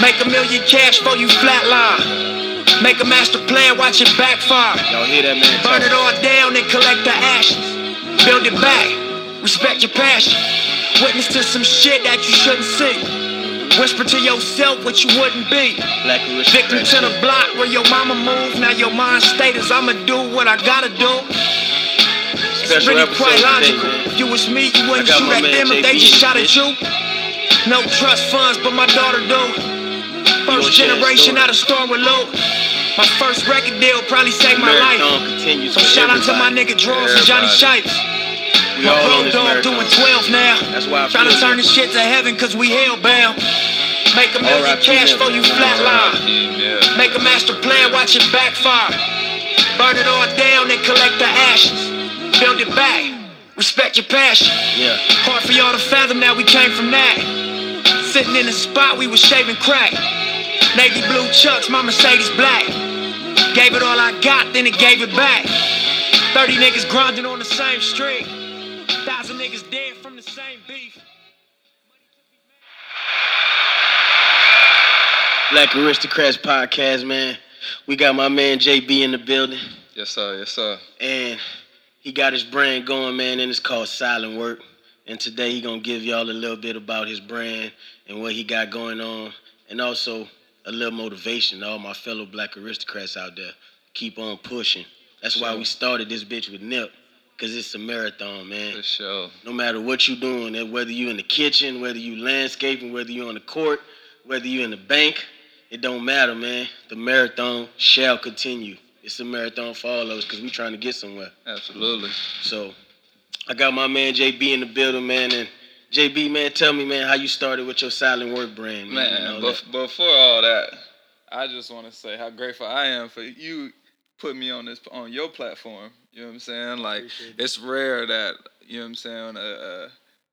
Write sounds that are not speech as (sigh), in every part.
Make a million cash for you flatline. Make a master plan, watch it backfire. Y'all hear that man? Burn it all down and collect the ashes. Build it back. Respect your passion. Witness to some shit that you shouldn't see. Whisper to yourself what you wouldn't be. Victim to the block where your mama moved. Now your mind state is I'ma do what I gotta do. It's Special really quite logical. man. If you was me, you wouldn't shoot at them if they just shot at you. No trust funds, but my daughter do. First generation out of store with loot. My first record deal probably saved my life. So shout out to my nigga Draws and Johnny Shipes. We My all on road this dog doing 12 now. That's why Trying to turn this shit to heaven cause we hellbound. Make a million cash for you flatline. Make a master plan, watch it backfire. Burn it all down and collect the ashes. Build it back. Respect your passion. Yeah. Hard for y'all to fathom that we came from that. Sitting in the spot, we was shaving crack. Navy blue chucks, my Mercedes black. Gave it all I got, then it gave it back. 30 niggas grinding on the same street. Thousand niggas dead from the same beef. Black Aristocrats podcast, man. We got my man JB in the building, Yes, sir. Yes, sir. and he got his brand going, man, and it's called Silent Work. And today he gonna give y'all a little bit about his brand and what he got going on, and also a little motivation to all my fellow Black Aristocrats out there. Keep on pushing. That's why we started this bitch with Nip, cause it's a marathon, man. For sure. no matter what you're doing, and whether you in the kitchen, whether you landscaping, whether you're on the court, whether you're in the bank, it don't matter, man. The marathon shall continue. It's a marathon for all of us because we trying to get somewhere. Absolutely. So I got my man JB in the building, man, and JB, man, tell me, man, how you started with your silent work brand, man. Man, bef- before all that, I just want to say how grateful I am for you put me on this on your platform. You know what I'm saying? Like it's rare that you know what I'm saying. Uh, uh,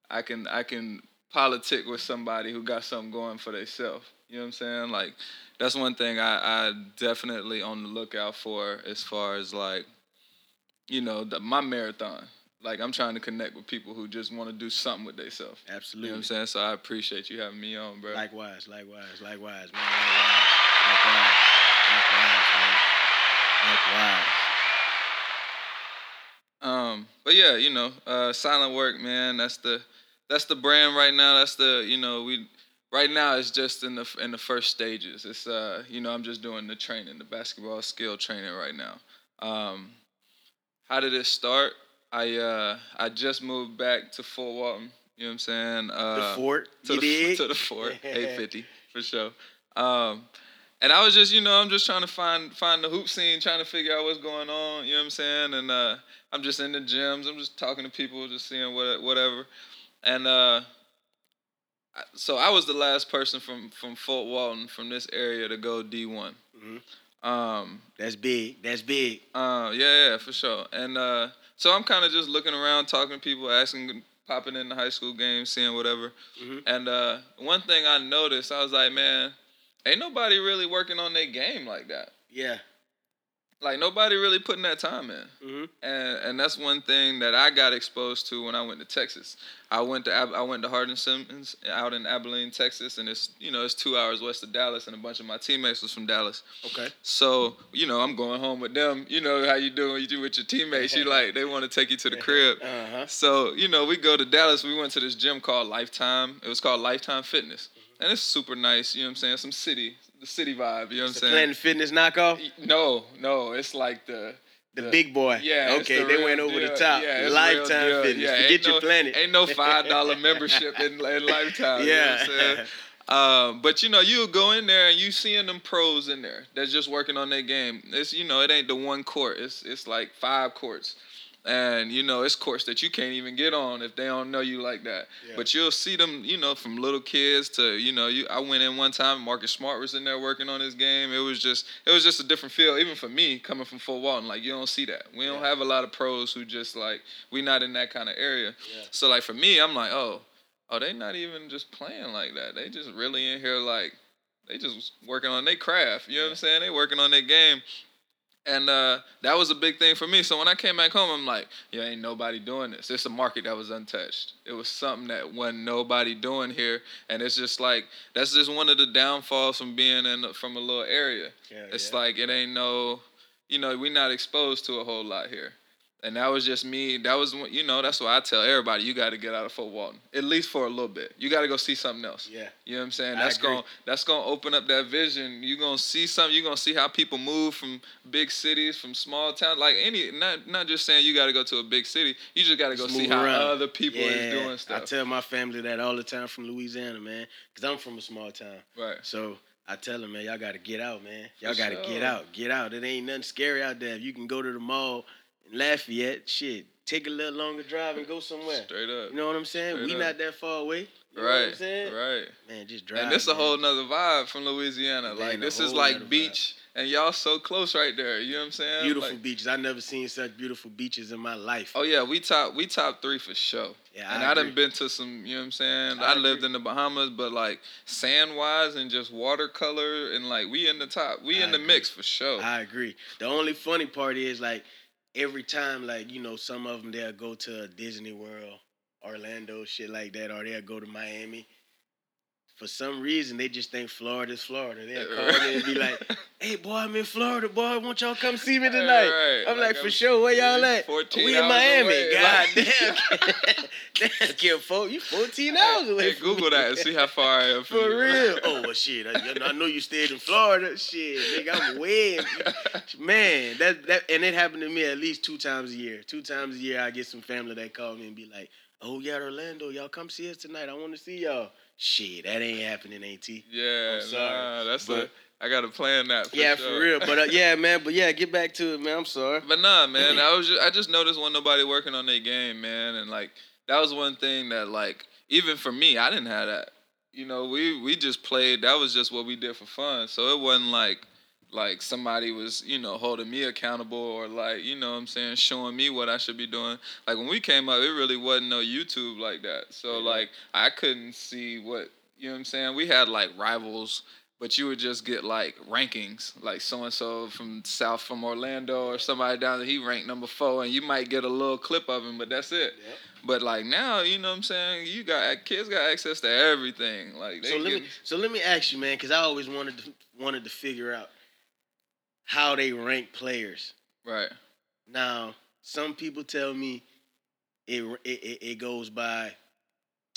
I can I can politic with somebody who got something going for themselves. You know what I'm saying? Like that's one thing I I definitely on the lookout for as far as like you know the, my marathon. Like I'm trying to connect with people who just want to do something with themselves. that. You Absolutely. know what I'm saying? So I appreciate you having me on, bro. Likewise, likewise, likewise, man. Likewise, likewise, likewise, man. Likewise. Um, but yeah, you know, uh, silent work, man. That's the that's the brand right now. That's the you know we right now it's just in the in the first stages. It's uh you know I'm just doing the training, the basketball skill training right now. Um, how did it start? I uh I just moved back to Fort Walton. You know what I'm saying? Uh, The fort, to you the (laughs) dig? to the fort, eight fifty for sure. Um, and I was just, you know, I'm just trying to find find the hoop scene, trying to figure out what's going on. You know what I'm saying? And uh, I'm just in the gyms. I'm just talking to people, just seeing what whatever. And uh, so I was the last person from from Fort Walton from this area to go D1. Mhm. Um, That's big. That's big. uh, yeah, yeah, for sure. And uh, so I'm kind of just looking around, talking to people, asking, popping in the high school games, seeing whatever. Mhm. And uh, one thing I noticed, I was like, man, ain't nobody really working on their game like that. Yeah. Like nobody really putting that time in. Mm-hmm. And and that's one thing that I got exposed to when I went to Texas. I went to I went to Hardin Simmons out in Abilene, Texas, and it's you know it's two hours west of Dallas, and a bunch of my teammates was from Dallas. Okay. So, you know, I'm going home with them. You know how you do when you do with your teammates. You (laughs) like they want to take you to the crib. Uh huh. So, you know, we go to Dallas. We went to this gym called Lifetime. It was called Lifetime Fitness. And it's super nice, you know what I'm saying? Some city, the city vibe, you know what I'm saying? Planet Fitness knockoff. No, no, it's like the The big boy. yeah. Okay, the they went over the top. Yeah, real Lifetime. Fitness. Yeah, Forget ain't your no, planet. Ain't no five dollar (laughs) membership in, in Lifetime. You know yeah. Um, but you know, you'll go in there and you seeing them pros in there that's just working on their game. It's you know, it ain't the one court. It's it's like five courts. And you know, it's courts that you can't even get on if they don't know you like that. Yeah. But you'll see them, you know, from little kids to, you know, you I went in one time, Marcus Smart was in there working on his game. It was just it was just a different feel, even for me coming from Fort Walton. Like you don't see that. We don't Yeah. have a lot of pros who just like we not in that kind of area. Yeah. So like for me, I'm like, oh, oh, they not even just playing like that. They just really in here like they just working on their craft. You know what I'm saying? They working on their game. And uh, that was a big thing for me. So when I came back home, I'm like, yeah, ain't nobody doing this. It's a market that was untouched. It was something that wasn't nobody doing here, and it's just like that's just one of the downfalls from being in from a little area. Yeah, it's yeah. like it ain't no, you know, we're not exposed to a whole lot here. And that was just me. That was, when- you know, that's why I tell everybody, you got to get out of Fort Walton, at least for a little bit. You got to go see something else. Yeah. You know what I'm saying? That's going that's to open up that vision. You're going to see something. You're going to see how people move from big cities, from small towns. Like any not not just saying you got to go to a big city. You just got to go see move how other people yeah. is doing stuff. I tell my family that all the time from Louisiana, man, because I'm from a small town. right. So I tell them, man, y'all got to get out, man. Y'all For got to get out, get out. It ain't nothing scary out there. If you can go to the mall Lafayette, shit, take a little longer drive and go somewhere. Straight up. You know what I'm saying? Straight we up. not that far away. You know right. what I'm saying? Right. Man, just drive. And this a whole nother vibe from Louisiana. Man, like this is like nother vibe. beach, and y'all so close right there. You know what I'm saying? beautiful Like- beaches. I never seen such beautiful beaches in my life. Oh yeah, we top we top three for sure. Yeah, and I I, done been to some, you know what I'm saying? I I, lived agree. in the Bahamas, but like sand wise and just watercolor and like we in the top. We I in the mix for sure. I agree. The only funny part is like every time, like you know, some of them they'll go to Disney World, Orlando, shit like that, or they'll go to Miami. For some reason, they just think Florida's Florida. They'll (laughs) call me and be like, "Hey, boy, I'm in Florida, boy. Won't y'all come see me tonight?" Right, I'm like like, "For I'm- sure. Where y'all at? 14 we in Miami. away, God like- (laughs) damn, damn, kid, you 14 hours away. Hey, from Google that and see how far I am (laughs) from For you. real? Oh well, shit. I, I know you stayed in Florida. Shit, nigga, I'm way. Man, that that and it happened to me at least two times a year. Two times a year, I get some family that call me and be like, "Oh, yeah, Orlando, y'all come see us tonight. I want to see y'all." Shit, that ain't happening, ain't it? yeah, I'm sorry, nah, that's but- a, I got to plan that. For Yeah, sure. for real. But uh, (laughs) yeah, man. But yeah, get back to it, man. I'm sorry. But nah, man, I was just, I just noticed when nobody working on their game, man, and like that was one thing that like even for me, I didn't have that. You know, we we just played. That was just what we did for fun. So it wasn't like like somebody was you know holding me accountable or like you know what I'm saying showing me what I should be doing. Like when we came up, it really wasn't no YouTube like that. So Yeah. like I couldn't see what you know what I'm saying. We had like rivals but you would just get like rankings, like so and so from South from Orlando or somebody down there, he ranked number four, and you might get a little clip of him, but that's it. Yep. But like now, you know what I'm saying? You got kids got access to everything. Like So let get, me so let me ask you, man, because I always wanted to wanted to figure out how they rank players. right, Now, some people tell me it it, it, goes by.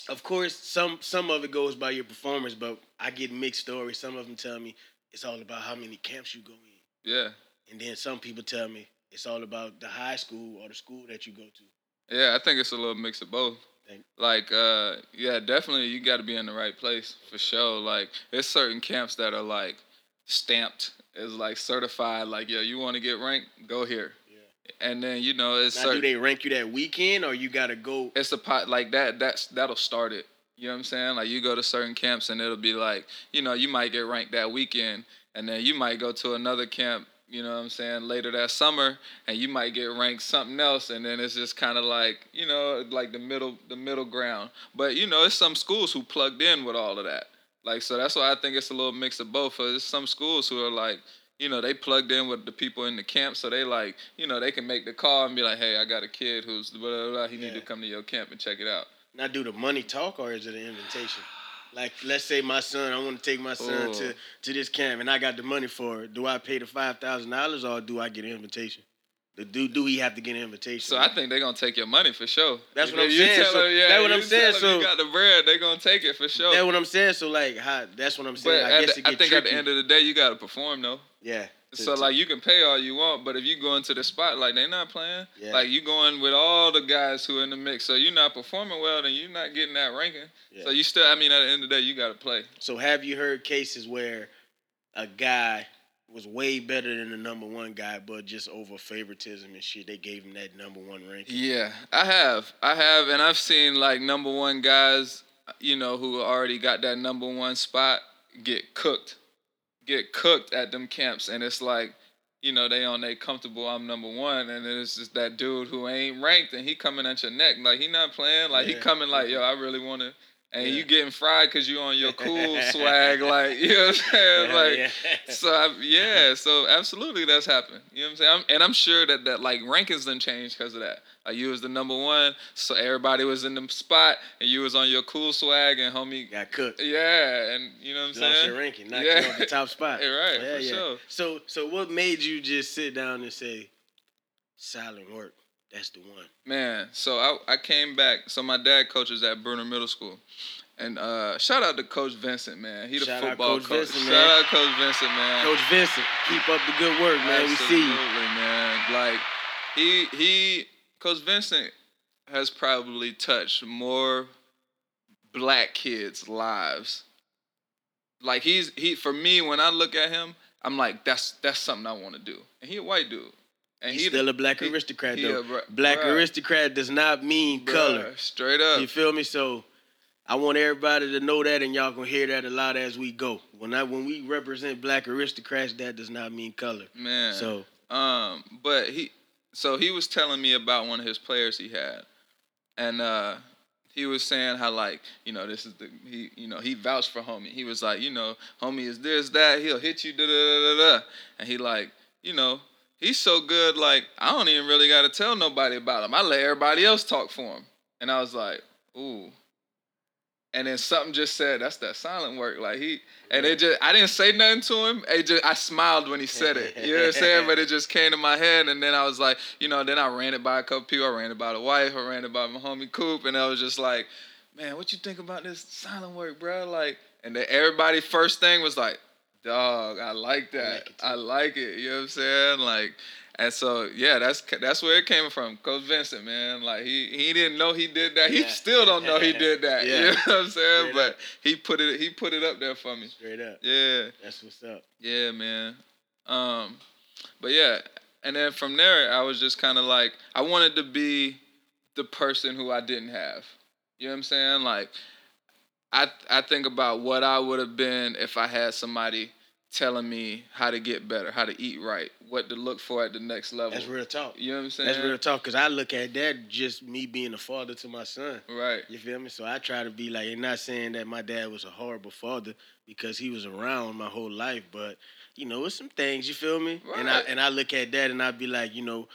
Of course, some some of it goes by your performance, but I get mixed stories. Some of them tell me it's all about how many camps you go in, yeah, and then some people tell me it's all about the high school or the school that you go to. yeah. I think it's a little mix of both. Like, uh, yeah, definitely you got to be in the right place for sure. Like, there's certain camps that are like stamped as like certified. Like, yo, you want to get ranked? Go here. Yeah. And then you know it's Now, certain. do they rank you that weekend, or you gotta go? it's a pot like that that's that'll start it you know what i'm saying like you go to certain camps and it'll be like you know you might get ranked that weekend and then you might go to another camp you know what i'm saying later that summer and you might get ranked something else and then it's just kind of like you know like the middle the middle ground but you know it's some schools who plugged in with all of that like so that's why i think it's a little mix of both there's some schools who are like you know, they plugged in with the people in the camp, so they like, you know, they can make the call and be like, "Hey, I got a kid who's blah blah blah. He need to come to your camp and check it out." Now, do the money talk, or is it an invitation? Like, let's say my son, I want to take my son Oh. to to this camp, and I got the money for it. Do I pay the five thousand dollars, or do I get an invitation? The do do he have to get an invitation? So I think they're gonna take your money for sure. That's what I'm you saying, tell so them, yeah, that's what I'm saying, so- you got the bread, they're gonna take it for sure. That's what I'm saying. So like, how, that's what I'm saying. but. I guess the- it I think at the end of the day, you gotta perform though. yeah. So To- like you can pay all you want, but if you go into the spot like they're not playing, Yeah. like you going with all the guys who are in the mix, so you're not performing well, then you're not getting that ranking. Yeah. So you still, I mean, at the end of the day, you gotta play. So have you heard cases where a guy was way better than the number one guy, but just over favoritism and shit, they gave him that number one ranking? Yeah, I have. I have, and I've seen like number one guys, you know, who already got that number one spot get cooked, get cooked at them camps, and it's like, you know, they on they comfortable. I'm number one, and then it's just that dude who ain't ranked, and he coming at your neck like he not playing, like he coming like, yo, I really want to. And Yeah. you getting fried because you on your (laughs) cool swag, like you know what I'm saying, Yeah, like. yeah. So I, yeah, so absolutely that's happened. You know what I'm saying? I'm, and I'm sure that that like rankings done changed because of that. Like you was the number one, so everybody was in the spot, and you was on your cool swag, and homie, got cooked. yeah, and you know what I'm Lost saying? your ranking, knocked Yeah. you off the top spot. Yeah, (laughs) right, Yeah, for yeah. sure. So, so what made you just sit down and say, "Silent work, that's the one"? Man, so I, I came back. So my dad coaches at Bruner Middle School. And uh, shout out to Coach Vincent, man. He the Shout football Coach coach. Vincent, shout out Coach Vincent, man. Coach Vincent, keep up the good work, man. We see you. Absolutely, man. Like he he Coach Vincent has probably touched more black kids' lives. Like he's he for me when I look at him, I'm like that's that's something I want to do. And he a white dude. And He's he still a black he- aristocrat, he though. br- black aristocrat does not mean color. Straight up. You feel me? So I want everybody to know that, and y'all gonna hear that a lot as we go. When I when we represent black aristocrats, that does not mean color. man. So Um, but he, so he was telling me about one of his players he had, and uh, he was saying how like you know this is the he you know he vouched for homie. He was like you know homie is this that he'll hit you da da da da da, and he like you know he's so good like I don't even really got to tell nobody about him. I let everybody else talk for him, and I was like ooh. And then something just said, "That's that silent work." Like he, and it just, I didn't say nothing to him. It just, I smiled when he said it. You know what I'm saying? But it just came to my head, and then I was like, you know, then I ran it by a couple people. I ran it by the wife. I ran it by my homie Coop, and I was just like, man, what you think about this silent work, bro? Like, and then everybody first thing was like, dog, I like that. like it. I like it. You know what I'm saying? Like, and so yeah, that's that's where it came from. Coach Vincent, man. Like he he didn't know he did that. He still don't know he (laughs) did that. Yeah. You know what I'm saying? Straight but up. he put it he put it up there for me. straight up, Yeah. that's what's up. Yeah, man. Um, but yeah, and then from there, I was just kind of like, I wanted to be the person who I didn't have. You know what I'm saying? Like, I I think about what I would have been if I had somebody telling me how to get better, how to eat right, what to look for at the next level. That's real talk. You know what I'm saying? That's real talk. Cause I look at that just me being a father to my son. Right. You feel me? So I try to be like, and not saying that my dad was a horrible father because he was around my whole life, but you know, it's some things. You feel me? Right. And I and I look at that and I'd be like, you know,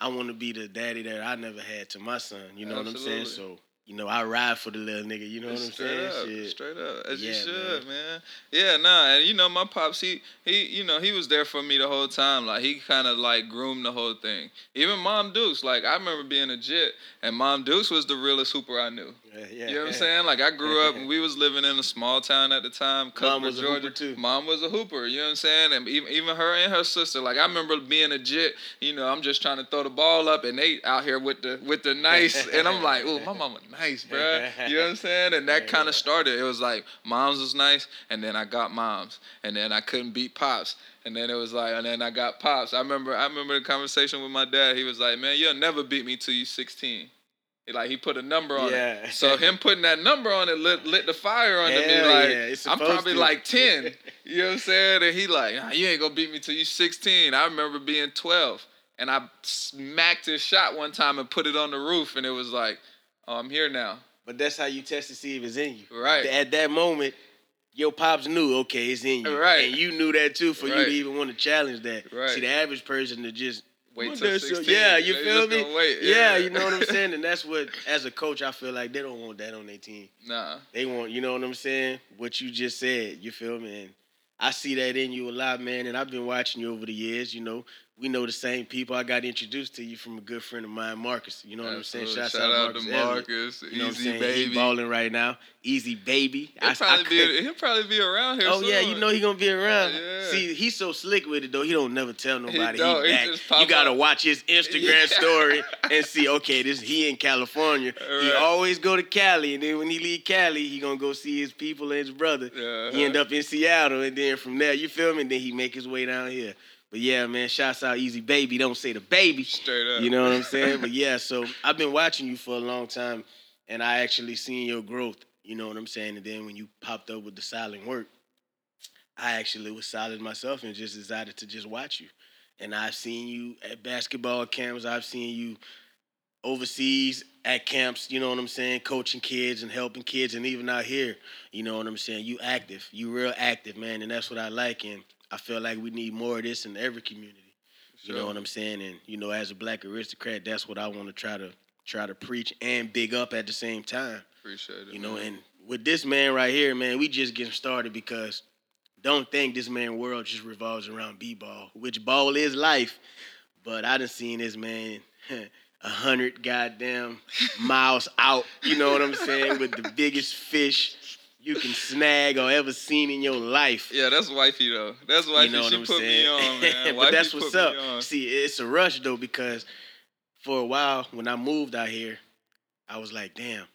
I want to be the daddy that I never had to my son. You know what I'm saying? So you know, I ride for the little nigga. You know what I'm straight saying? up, Shit. straight up, as you should, man. Yeah, nah, and you know my pops, he he, you know, he was there for me the whole time. Like he kind of like groomed the whole thing. Even Mom Deuce, like I remember being a jit, and Mom Deuce was the realest hooper I knew. Yeah, yeah. You know what I'm saying? Like I grew up and (laughs) we was living in a small town at the time, Cuthbert, was a Georgia. hooper, too. Mom was a hooper. You know what I'm saying? And even even her and her sister. Like I remember being a jit. You know, I'm just trying to throw the ball up, and they out here with the with the nice, and I'm like, oh, my mama nice, bruh. You know what I'm (laughs) saying? And that kind of started. It was like moms was nice, and then I got moms, and then I couldn't beat pops. And then it was like, and then I got pops. I remember, I remember the conversation with my dad. He was like, "Man, you'll never beat me till you 16." Like he put a number on Yeah. it. So him putting that number on it lit, lit the fire under me. Like yeah, I'm probably to. like (laughs) 10. You know what I'm saying? And he like, nah, you ain't gonna beat me till you 16. I remember being 12, and I smacked his shot one time and put it on the roof, and it was like, oh, I'm here now. But that's how you test to see if it's in you. Right. At that moment, your pops knew, okay, it's in you. Right. And you knew that too for you to even want to challenge that. Right. See, the average person to just Wait till 16. Yeah, you They feel me? wait, Yeah. yeah. you know what I'm saying? And that's what, as a coach, I feel like they don't want that on their team. Nah. They want, you know what I'm saying? What you just said, you feel me? And I see that in you a lot, man. And I've been watching you over the years. You know, we know the same people. I got introduced to you from a good friend of mine, Marcus. You know what I'm saying? Shouts Shout out to. Marcus. You know what I'm saying? baby. He balling right now. Easy baby. He'll I- probably I be. He'll probably be around here. Oh yeah, you know he gonna be around. Yeah. See, he's so slick with it though. He don't never tell nobody he. He back. you gotta up. watch his Instagram Yeah. story (laughs) and see. Okay, this he in California. He always go to Cali, and then when he leave Cali, he gonna go see his people and his brother. Uh-huh. He end up in Seattle, and then from there, you feel me? And then he make his way down here. But yeah, man, shouts out Easy Baby. Don't say the baby. Straight up. You know what I'm saying? (laughs) but yeah, so I've been watching you for a long time, and I actually seen your growth. You know what I'm saying? And then when you popped up with the silent work, I actually was silent myself and just decided to just watch you. And I've seen you at basketball camps. I've seen you overseas at camps, you know what I'm saying, coaching kids and helping kids, and even out here, you know what I'm saying. You active, you real active, man, and that's what I like. And I feel like we need more of this in every community. You know what I'm saying? And you know, as a black aristocrat, that's what I want to try to try to preach and big up at the same time. Appreciate it. You know, man. and with this man right here, man, we just getting started because don't think this man world just revolves around b-ball, which ball is life. But I done seen this man (laughs) a hundred goddamn miles out. You know what I'm saying? With the biggest fish you can snag or ever seen in your life. Yeah, that's wifey though. That's wifey. You know what she I'm put saying? me on, (laughs) man. but that's what's up. See, it's a rush though because for a while when I moved out here, I was like, damn.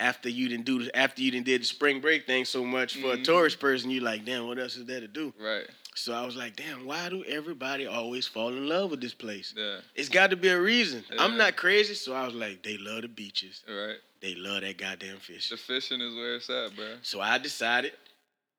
After you didn't do, after you didn't did the spring break thing so much for Mhm. a tourist person, you like, damn, what else is there to do? Right. So I was like, damn, why do everybody always fall in love with this place? Yeah. It's got to be a reason. I'm not crazy, so I was like, they love the beaches, Right. They love that goddamn fish. The fishing is where it's at, bro. So I decided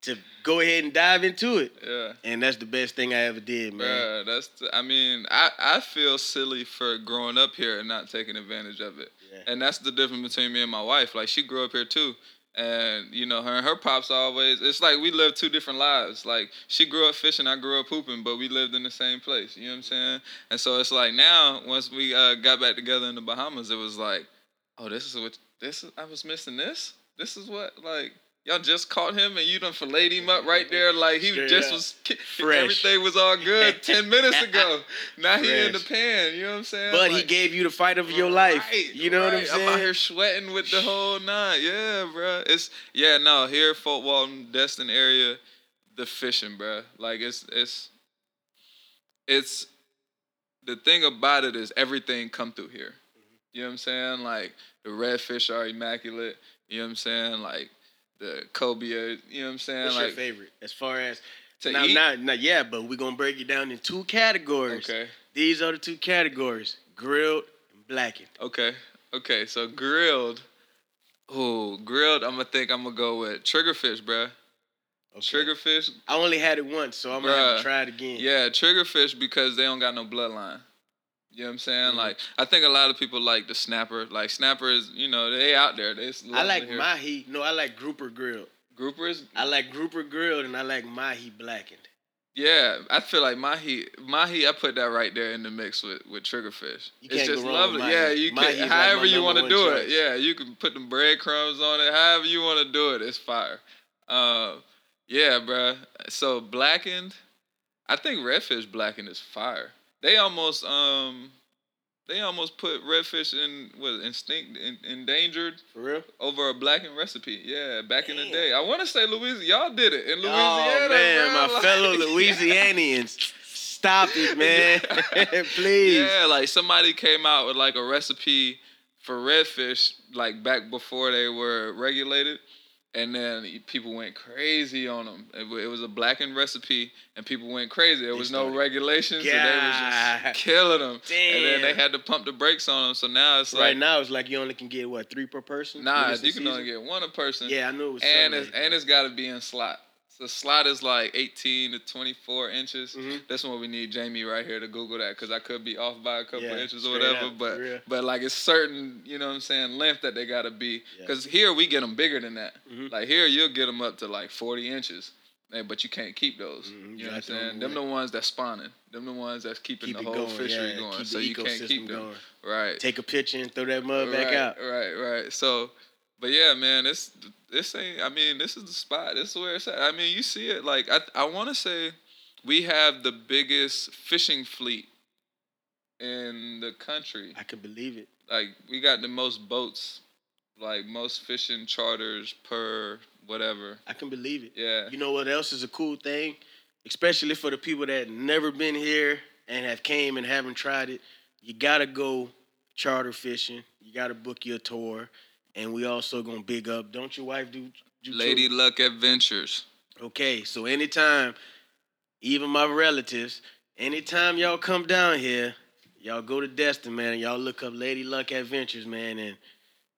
to go ahead and dive into it, Yeah. and that's the best thing I ever did, man. Bruh, that's. The, I mean, I I feel silly for growing up here and not taking advantage of it. Yeah. And that's the difference between me and my wife. Like she grew up here too. And you know, her and her pops always it's like we lived two different lives. Like she grew up fishing, I grew up hooping, but we lived in the same place. You know what I'm saying? And so it's like now, once we uh, got back together in the Bahamas, it was like, oh, this is what this is I was missing this? This is what like Y'all just caught him and you done filleted him up right there like he Straight just up. was Fresh. everything was all good (laughs) ten minutes ago. Now he in the pan. You know what I'm saying? But he gave you the fight of your life. Right, You know what I'm saying? I'm out here sweating with the whole nine. Yeah, bro. It's yeah, no, here Fort Walton, Destin area, the fishing, bro. Like it's it's it's the thing about it is everything come through here. You know what I'm saying? Like the redfish are immaculate. You know what I'm saying? Like the cobia. You know what I'm saying? What's like your favorite? As far as to now, eat. not, not yeah, but we're gonna break it down in two categories. okay. These are the two categories: grilled and blackened. Okay. Okay. So grilled. Oh, grilled. I'm gonna think I'm gonna go with triggerfish, bruh. Okay. Triggerfish. I only had it once, so I'm gonna have to try it again. Yeah, triggerfish because they don't got no bloodline. You know what I'm saying? Mhm. Like I think a lot of people like the snapper. Like snapper is, you know, they out there. They I like mahi. No, I like grouper grilled. groupers. I like grouper grilled, and I like mahi blackened. Yeah, I feel like mahi, mahi. I put that right there in the mix with with triggerfish. You it's just lovely. Yeah, you Mahi can. like however my you want to do it. Yeah, you can put them breadcrumbs on it. However you want to do it, it's fire. Uh, yeah, bruh. So blackened, I think redfish blackened is fire. They almost um, they almost put redfish in was instinct in, endangered For real? over a blackened recipe. Yeah, back in the day. I want to say Louisiana. Y'all did it in Louisiana. oh man, bruh, my like- fellow (laughs) Louisianians, stop it, man, (laughs) (laughs) please. Yeah, like somebody came out with like a recipe for redfish like back before they were regulated. And then people went crazy on them. It, it was a blackened recipe, and people went crazy. There was no regulations, so they was just killing them. And then they had to pump the brakes on them. So now it's right like, now, it's like you only can get what three per person. nah, you can only get one a person. Yeah, I knew it was. and it's like and it's got to be in slot. So slot is like 18 to 24 inches. Mhm. That's when we need Jamie right here to Google that because I could be off by a couple Yeah, inches or whatever. up, but real. but like it's certain, you know what I'm saying, length that they gotta be. Yeah. Because here we get them bigger than that. Mhm. Like here you'll get them up to like 40 inches. eh, But you can't keep those. Mhm, You know what I'm saying? Them the ones that's spawning. Them the ones that's keeping keep the whole going, fishery yeah, going. keep so you can't keep them. going. Right. Take a picture and throw that mud back right, out. Right, right. So, but yeah, man, this this ain't. I mean, this is the spot. This is where it's at. I mean, you see it. Like I I want to say, we have the biggest fishing fleet in the country. I can believe it. Like we got the most boats, like most fishing charters per whatever. I can believe it. Yeah. You know what else is a cool thing, especially for the people that never been here and have came and haven't tried it. You gotta go charter fishing. You gotta book your tour, and we also gonna big up. Don't your wife do? do Lady tour? Luck Adventures. Okay, so anytime, even my relatives, anytime y'all come down here, y'all go to Destin, man, and y'all look up Lady Luck Adventures, man, and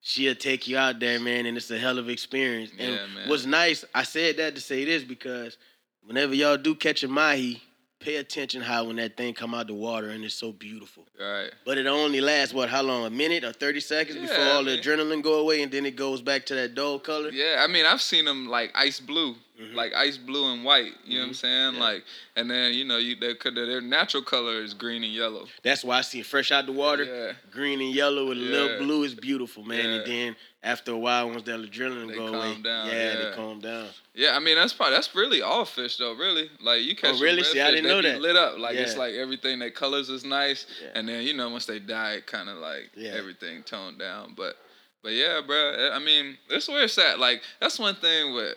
she'll take you out there, man, and it's a hell of an experience. And Yeah, man. what's nice, I said that to say this because whenever y'all do catch a mahi, pay attention how when that thing come out the water and it's so beautiful. Right. But it only lasts what? How long? A minute or thirty seconds Yeah, before all I the adrenaline go away, and then it goes back to that dull color. Yeah, I mean, I've seen them like ice blue, Mhm. like ice blue and white. You know what I'm Mhm. saying? Yeah. Like, and then you know, you they could their natural color is green and yellow. That's why I see it fresh out the water, Yeah, green and yellow with a little blue is beautiful, man. Yeah. And then after a while, once that adrenaline They go calm away, down, yeah, yeah. they calm down. yeah. I mean, that's probably that's really all fish though. Really, like you catch. some Oh, really? See, I fish, didn't know that. Lit up, like it's like everything. Their colors is nice, Yeah. and then you know once they die, it kind of like Yeah. everything toned down. But, but yeah, bro. I mean, that's where it's at. Like that's one thing with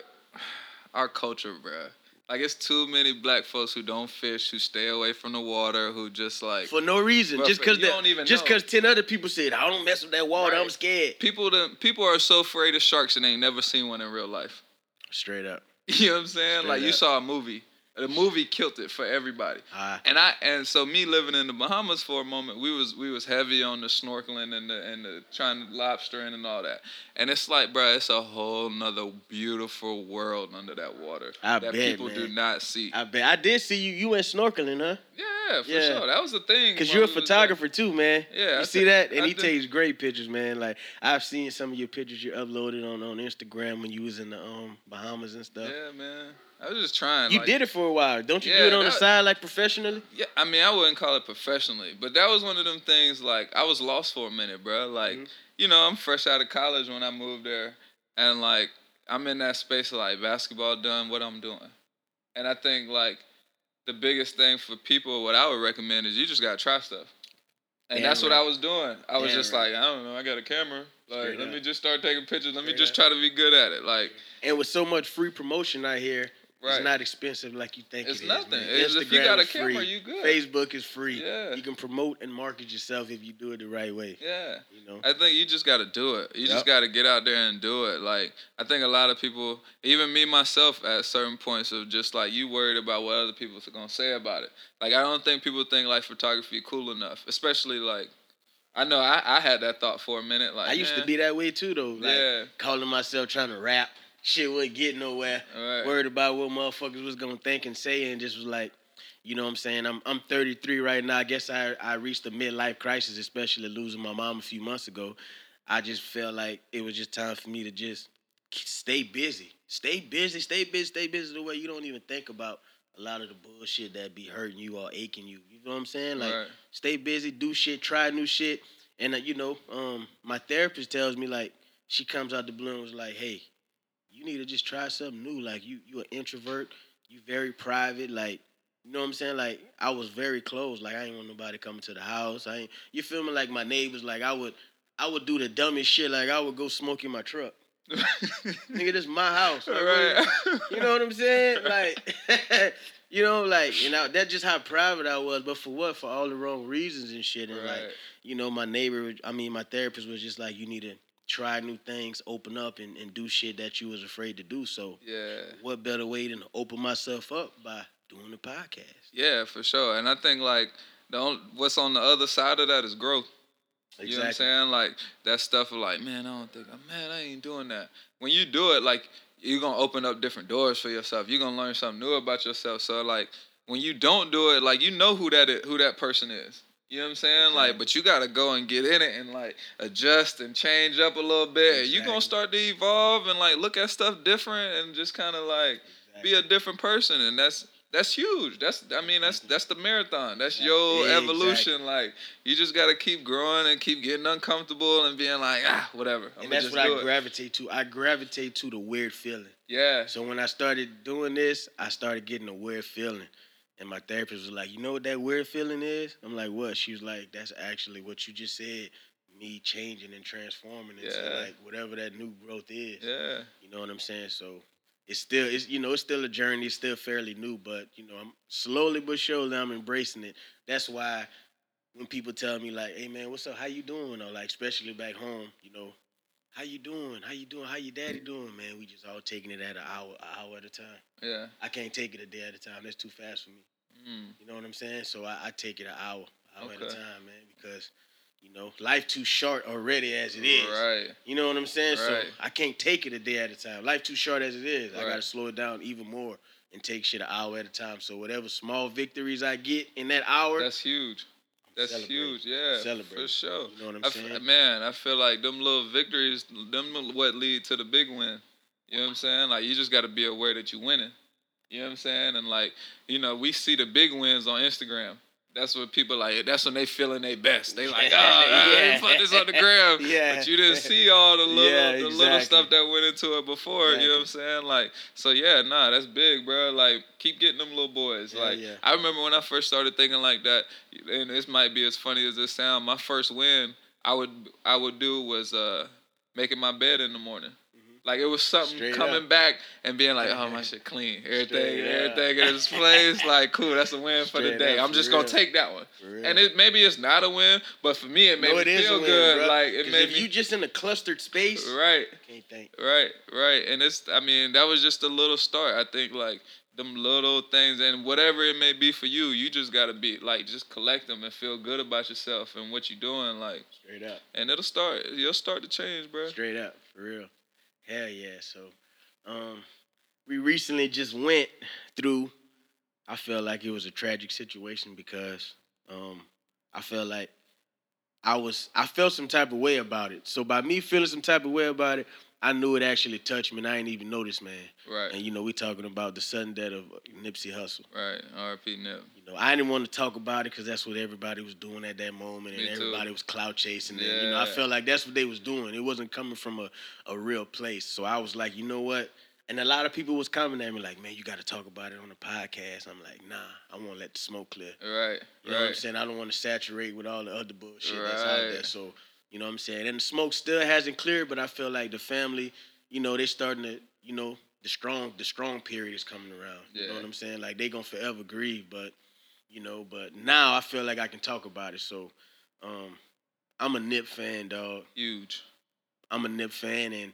our culture, bro. Like it's too many black folks who don't fish, who stay away from the water, who just like For no reason, just because don't even just because ten other people said I don't mess with that water, I'm scared. people. That, people are so afraid of sharks and they ain't never seen one in real life. Straight up. (laughs) You know what I'm saying? Straight like you saw a movie. The movie killed it for everybody. Ah, And I and so me living in the Bahamas for a moment, we was we was heavy on the snorkeling and the and the trying to lobstering and all that. And it's like, bro, it's a whole nother beautiful world under that water I that bet, people do not see. I bet I did see you. You went snorkeling, huh? yeah, for Yeah. sure. That was the thing. Cause you're a there. photographer too, man. Yeah, I You see think- that? And I he takes great pictures, man. Like I've seen some of your pictures you uploaded on on Instagram when you was in the um Bahamas and stuff. Yeah, man. I was just trying. You like, did it for a while. Don't you do it on the side like professionally? Yeah, I mean, I wouldn't call it professionally, but that was one of them things. Like, I was lost for a minute, bro. Like, Mhm. you know, I'm fresh out of college when I moved there, and like, I'm in that space of like basketball done, what I'm doing, and I think like the biggest thing for people, what I would recommend is you just gotta try stuff, and Damn that's what. I was doing. I was Damn just right. like, I don't know, I got a camera. Like, Straight let up. me just start taking pictures. Let me just up. try to be good at it. Like, And with so much free promotion out here, right. it's not expensive like you think It's it is, nothing. man. It's- if you Instagram got a camera, free. you good. Facebook is free. Yeah. You can promote and market yourself if you do it the right way. yeah. You know. I think you just got to do it. You just got to get out there and do it. Like I think a lot of people, even me myself, at certain points of just like you worried about what other people are gonna say about it. Like I don't think people think like photography cool enough, especially like I know I, I had that thought for a minute. Like I used to be that way too though. Like Yeah. calling myself trying to rap. Shit wouldn't get nowhere. Right. Worried about what motherfuckers was gonna think and say and just was like, you know what I'm saying? I'm I'm 33 right now. I guess I, I reached a midlife crisis, especially losing my mom a few months ago. I just felt like it was just time for me to just stay busy. Stay busy, stay busy, stay busy the way you don't even think about a lot of the bullshit that be hurting you or aching you. You know what I'm saying? Like right. stay busy, do shit, try new shit. And uh, you know, um, my therapist tells me like she comes out the blue and was like, "Hey, you need to just try something new. Like you, you an introvert, you very private. Like you know what I'm saying? Like I was very close. Like I ain't want nobody coming to the house. I ain't. You feel me? Like my neighbors. Like I would, I would do the dumbest shit. Like I would go smoke in my truck. (laughs) Nigga, this my house. Like, right. you know what I'm saying? Like, (laughs) you know, like, you know, that's just how private I was. But for what? For all the wrong reasons and shit. And like, you know, my neighbor, I mean, my therapist was just like, you need to try new things, open up, and, and do shit that you was afraid to do. So, Yeah. what better way than to open myself up by doing the podcast? Yeah, for sure. And I think like the only, what's on the other side of that is growth. You know what I'm saying? Like that stuff of like, man, I don't think, man, I ain't doing that. When you do it, like you're gonna open up different doors for yourself. You're gonna learn something new about yourself. So like when you don't do it, like you know who that is, who that person is. You know what I'm saying? Like, but you gotta go and get in it and like adjust and change up a little bit. And you gonna start to evolve and like look at stuff different and just kind of like be a different person. And that's that's huge. That's I mean that's that's the marathon. That's your Yeah, evolution. Like you just gotta keep growing and keep getting uncomfortable and being like ah whatever. I'm And that's just what I it. gravitate to. I gravitate to the weird feeling. yeah. So when I started doing this, I started getting a weird feeling. And my therapist was like, You know what that weird feeling is? I'm like, What? She was like, That's actually what you just said. Me changing and transforming into Yeah. like whatever that new growth is. Yeah. You know what I'm saying? So it's still it's you know, it's still a journey, it's still fairly new, but you know, I'm slowly but surely I'm embracing it. That's why when people tell me like, Hey man, what's up? How you doing? Or like especially back home, you know, how you doing? How you doing? How your daddy doing, man? We just all taking it at an hour, an hour at a time. Yeah. I can't take it a day at a time. That's too fast for me. Mm. You know what I'm saying? So I, I take it an hour, hour at a time, man, because you know life too short already as it is. Right. You know what I'm saying? So Right. I can't take it a day at a time. Life too short as it is. I gotta slow it down even more and take shit an hour at a time. So whatever small victories I get in that hour, That's huge. That's Celebrate. huge. Yeah, Celebrate. for sure. you know what I'm I f- saying? man, I feel like them little victories, them what lead to the big win. You know what I'm saying? Like you just got to be aware that you're winning. You know what I'm saying? And like, you know, we see the big wins on Instagram. That's what people like. That's when they feeling their best. They like, oh, (laughs) yeah. Yeah. put this on the gram. (laughs) Yeah. But you didn't see all the little, Yeah, the little stuff that went into it before. You know what I'm saying? Like, so yeah, nah, that's big, bro. Like, keep getting them little boys. Yeah, like, yeah. I remember when I first started thinking like that, and this might be as funny as this sound. My first win, I would I would do was uh making my bed in the morning. Like it was something. Straight coming up. back and being like, oh my (laughs) shit clean, everything, Straight up. everything in its place. (laughs) Like cool, that's a win for the day. up, I'm just gonna take that one. And it maybe it's not a win, but for me it made no, me feel win, good. bruh. Like it made if me you just in a clustered space, right. can't think. Right, right. And it's I mean, that was just a little start. I think like them little things and whatever it may be for you, you just gotta be like just collect them and feel good about yourself and what you're doing, like Straight up. and it'll start you'll start to change, bro. Straight up, for real. Hell yeah. So, um, we recently just went through. I felt like it was a tragic situation because, um, I felt like I was I felt some type of way about it. So by me feeling some type of way about it, I knew it actually touched me, and I didn't even notice, man. Right. And you know, we talking about the sudden death of Nipsey Hussle. Right. RP Nip. You know, I didn't want to talk about it because that's what everybody was doing at that moment, and everybody was clout chasing. And, you know, I felt like that's what they was doing. It wasn't coming from a, a real place. So I was like, you know what? And a lot of people was coming at me like, man, you got to talk about it on the podcast. I'm like, nah, I want to let the smoke clear. Right. You know what I'm saying? I don't want to saturate with all the other bullshit that's out there. So, you know what I'm saying? And the smoke still hasn't cleared, but I feel like the family, you know, they're starting to, you know, the strong the strong period is coming around. Yeah. You know what I'm saying? Like they gonna forever grieve, but you know, but now I feel like I can talk about it. So um I'm a Nip fan, dog. Huge. I'm a Nip fan and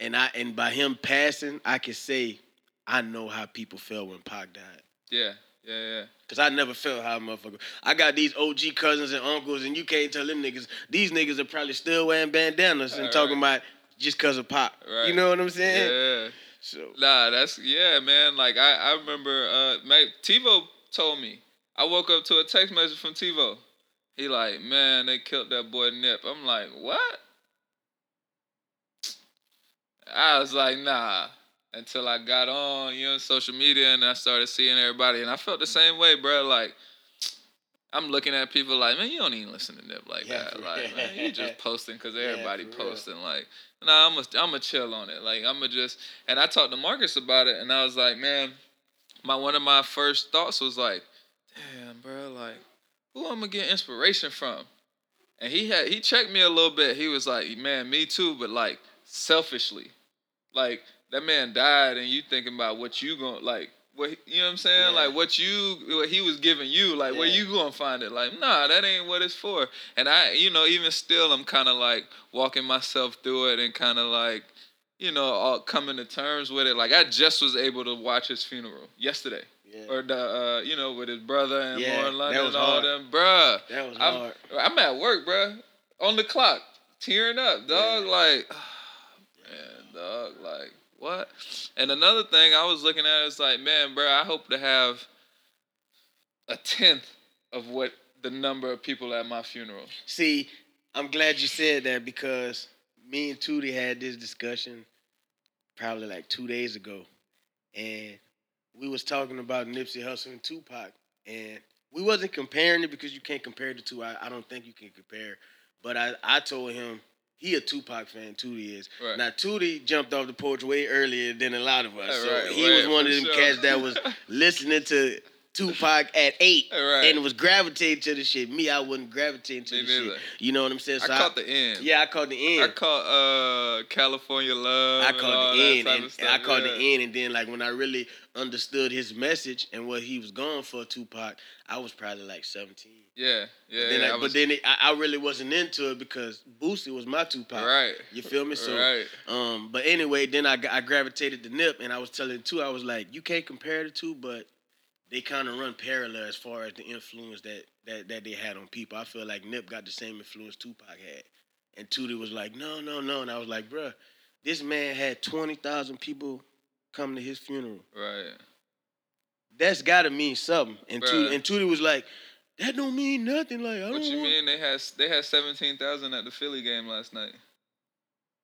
and I and by him passing, I can say I know how people felt when Pac died. Yeah. Yeah, yeah. Cause I never felt how a motherfucker. I got these OG cousins and uncles, and you can't tell them niggas. These niggas are probably still wearing bandanas and Right, talking about just cause of pop. Right. You know what I'm saying? Yeah. So Nah, that's yeah, man. Like I, I remember uh Mate, TiVo told me. I woke up to a text message from TiVo. He like, man, they killed that boy Nip. I'm like, what? I was like, nah. Until I got on, you know, social media and I started seeing everybody. And I felt the same way, bro. Like, I'm looking at people like, man, you don't even listen to Nip like Yeah, that. Like, man, you just (laughs) posting because Yeah, everybody real. posting. Like, nah, I'm I'm gonna chill on it. Like, I'm gonna just, and I talked to Marcus about it, and I was like, man, my one of my first thoughts was like, damn, bro, like, who I'm gonna get inspiration from? And he had, he checked me a little bit. He was like, man, me too, but like selfishly, like that man died, and you thinking about what you gonna like. What you know what I'm saying? Yeah. Like what you what he was giving you, like where you gonna find it? Like nah, that ain't what it's for. And I, you know, even still, I'm kind of like walking myself through it and kind of like, you know, all coming to terms with it. Like I just was able to watch his funeral yesterday, yeah, or the, uh, you know, with his brother and Yeah, Lauren London and all hard. them, bruh. that was I'm, hard. I'm at work, bruh, on the clock, tearing up, dog. Yeah. Like, (sighs) man, dog, like what? And another thing I was looking at is like, man, bruh, I hope to have a tenth of what the number of people at my funeral. See, I'm glad you said that because me and Tootie had this discussion probably like two days ago, and we was talking about Nipsey Hussle and Tupac, and we wasn't comparing it because you can't compare the two. I, I don't think you can compare. But I, I told him he a Tupac fan. Tootie is. Right. Now Tootie jumped off the porch way earlier than a lot of us, Right, so right, he was one of them sure. cats that was (laughs) listening to Tupac at eight Right. and was gravitating to the shit. Me, I wouldn't gravitate to Me the shit. You know what I'm saying? I So caught the end. Yeah, I caught the end. I caught uh California Love. I caught the end, and, and I caught yeah. the end, and then like when I really understood his message and what he was going for, Tupac, I was probably like 17. Yeah, yeah. then yeah, I, I but then it, I, I really wasn't into it because Boosie was my Tupac. right. You feel me? So, right. um, but anyway, then I, I gravitated to Nip, and I was telling too, I was like, you can't compare the two, but they kind of run parallel as far as the influence that, that that they had on people. I feel like Nip got the same influence Tupac had, and Tootie was like, no, no, no, and I was like, bruh, this man had twenty thousand people come to his funeral. Right. that's gotta mean something. And Bruh. Tootie, and Tootie was like, that don't mean nothing. Like I What don't you want- mean? They had they had seventeen thousand at the Philly game last night.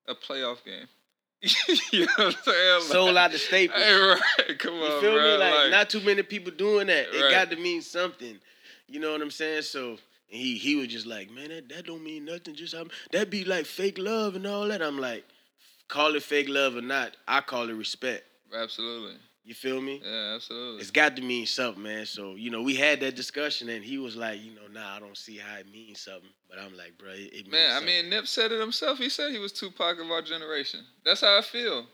A playoff game. (laughs) you know what I'm saying? Sold out the Staples. Hey, right. Come on, You feel bro. me? Like, not too many people doing that. It Right. got to mean something. You know what I'm saying? So and he he was just like, man, that, that don't mean nothing. Just um, that be like fake love and all that. I'm like, call it fake love or not, I call it respect. absolutely. You feel me? Yeah, absolutely. It's got to mean something, man. So you know, we had that discussion, and he was like, you know, nah, I don't see how it means something. But I'm like, bro, it, it means Man, I mean, Nip said it himself. He said he was Tupac of our generation. That's how I feel.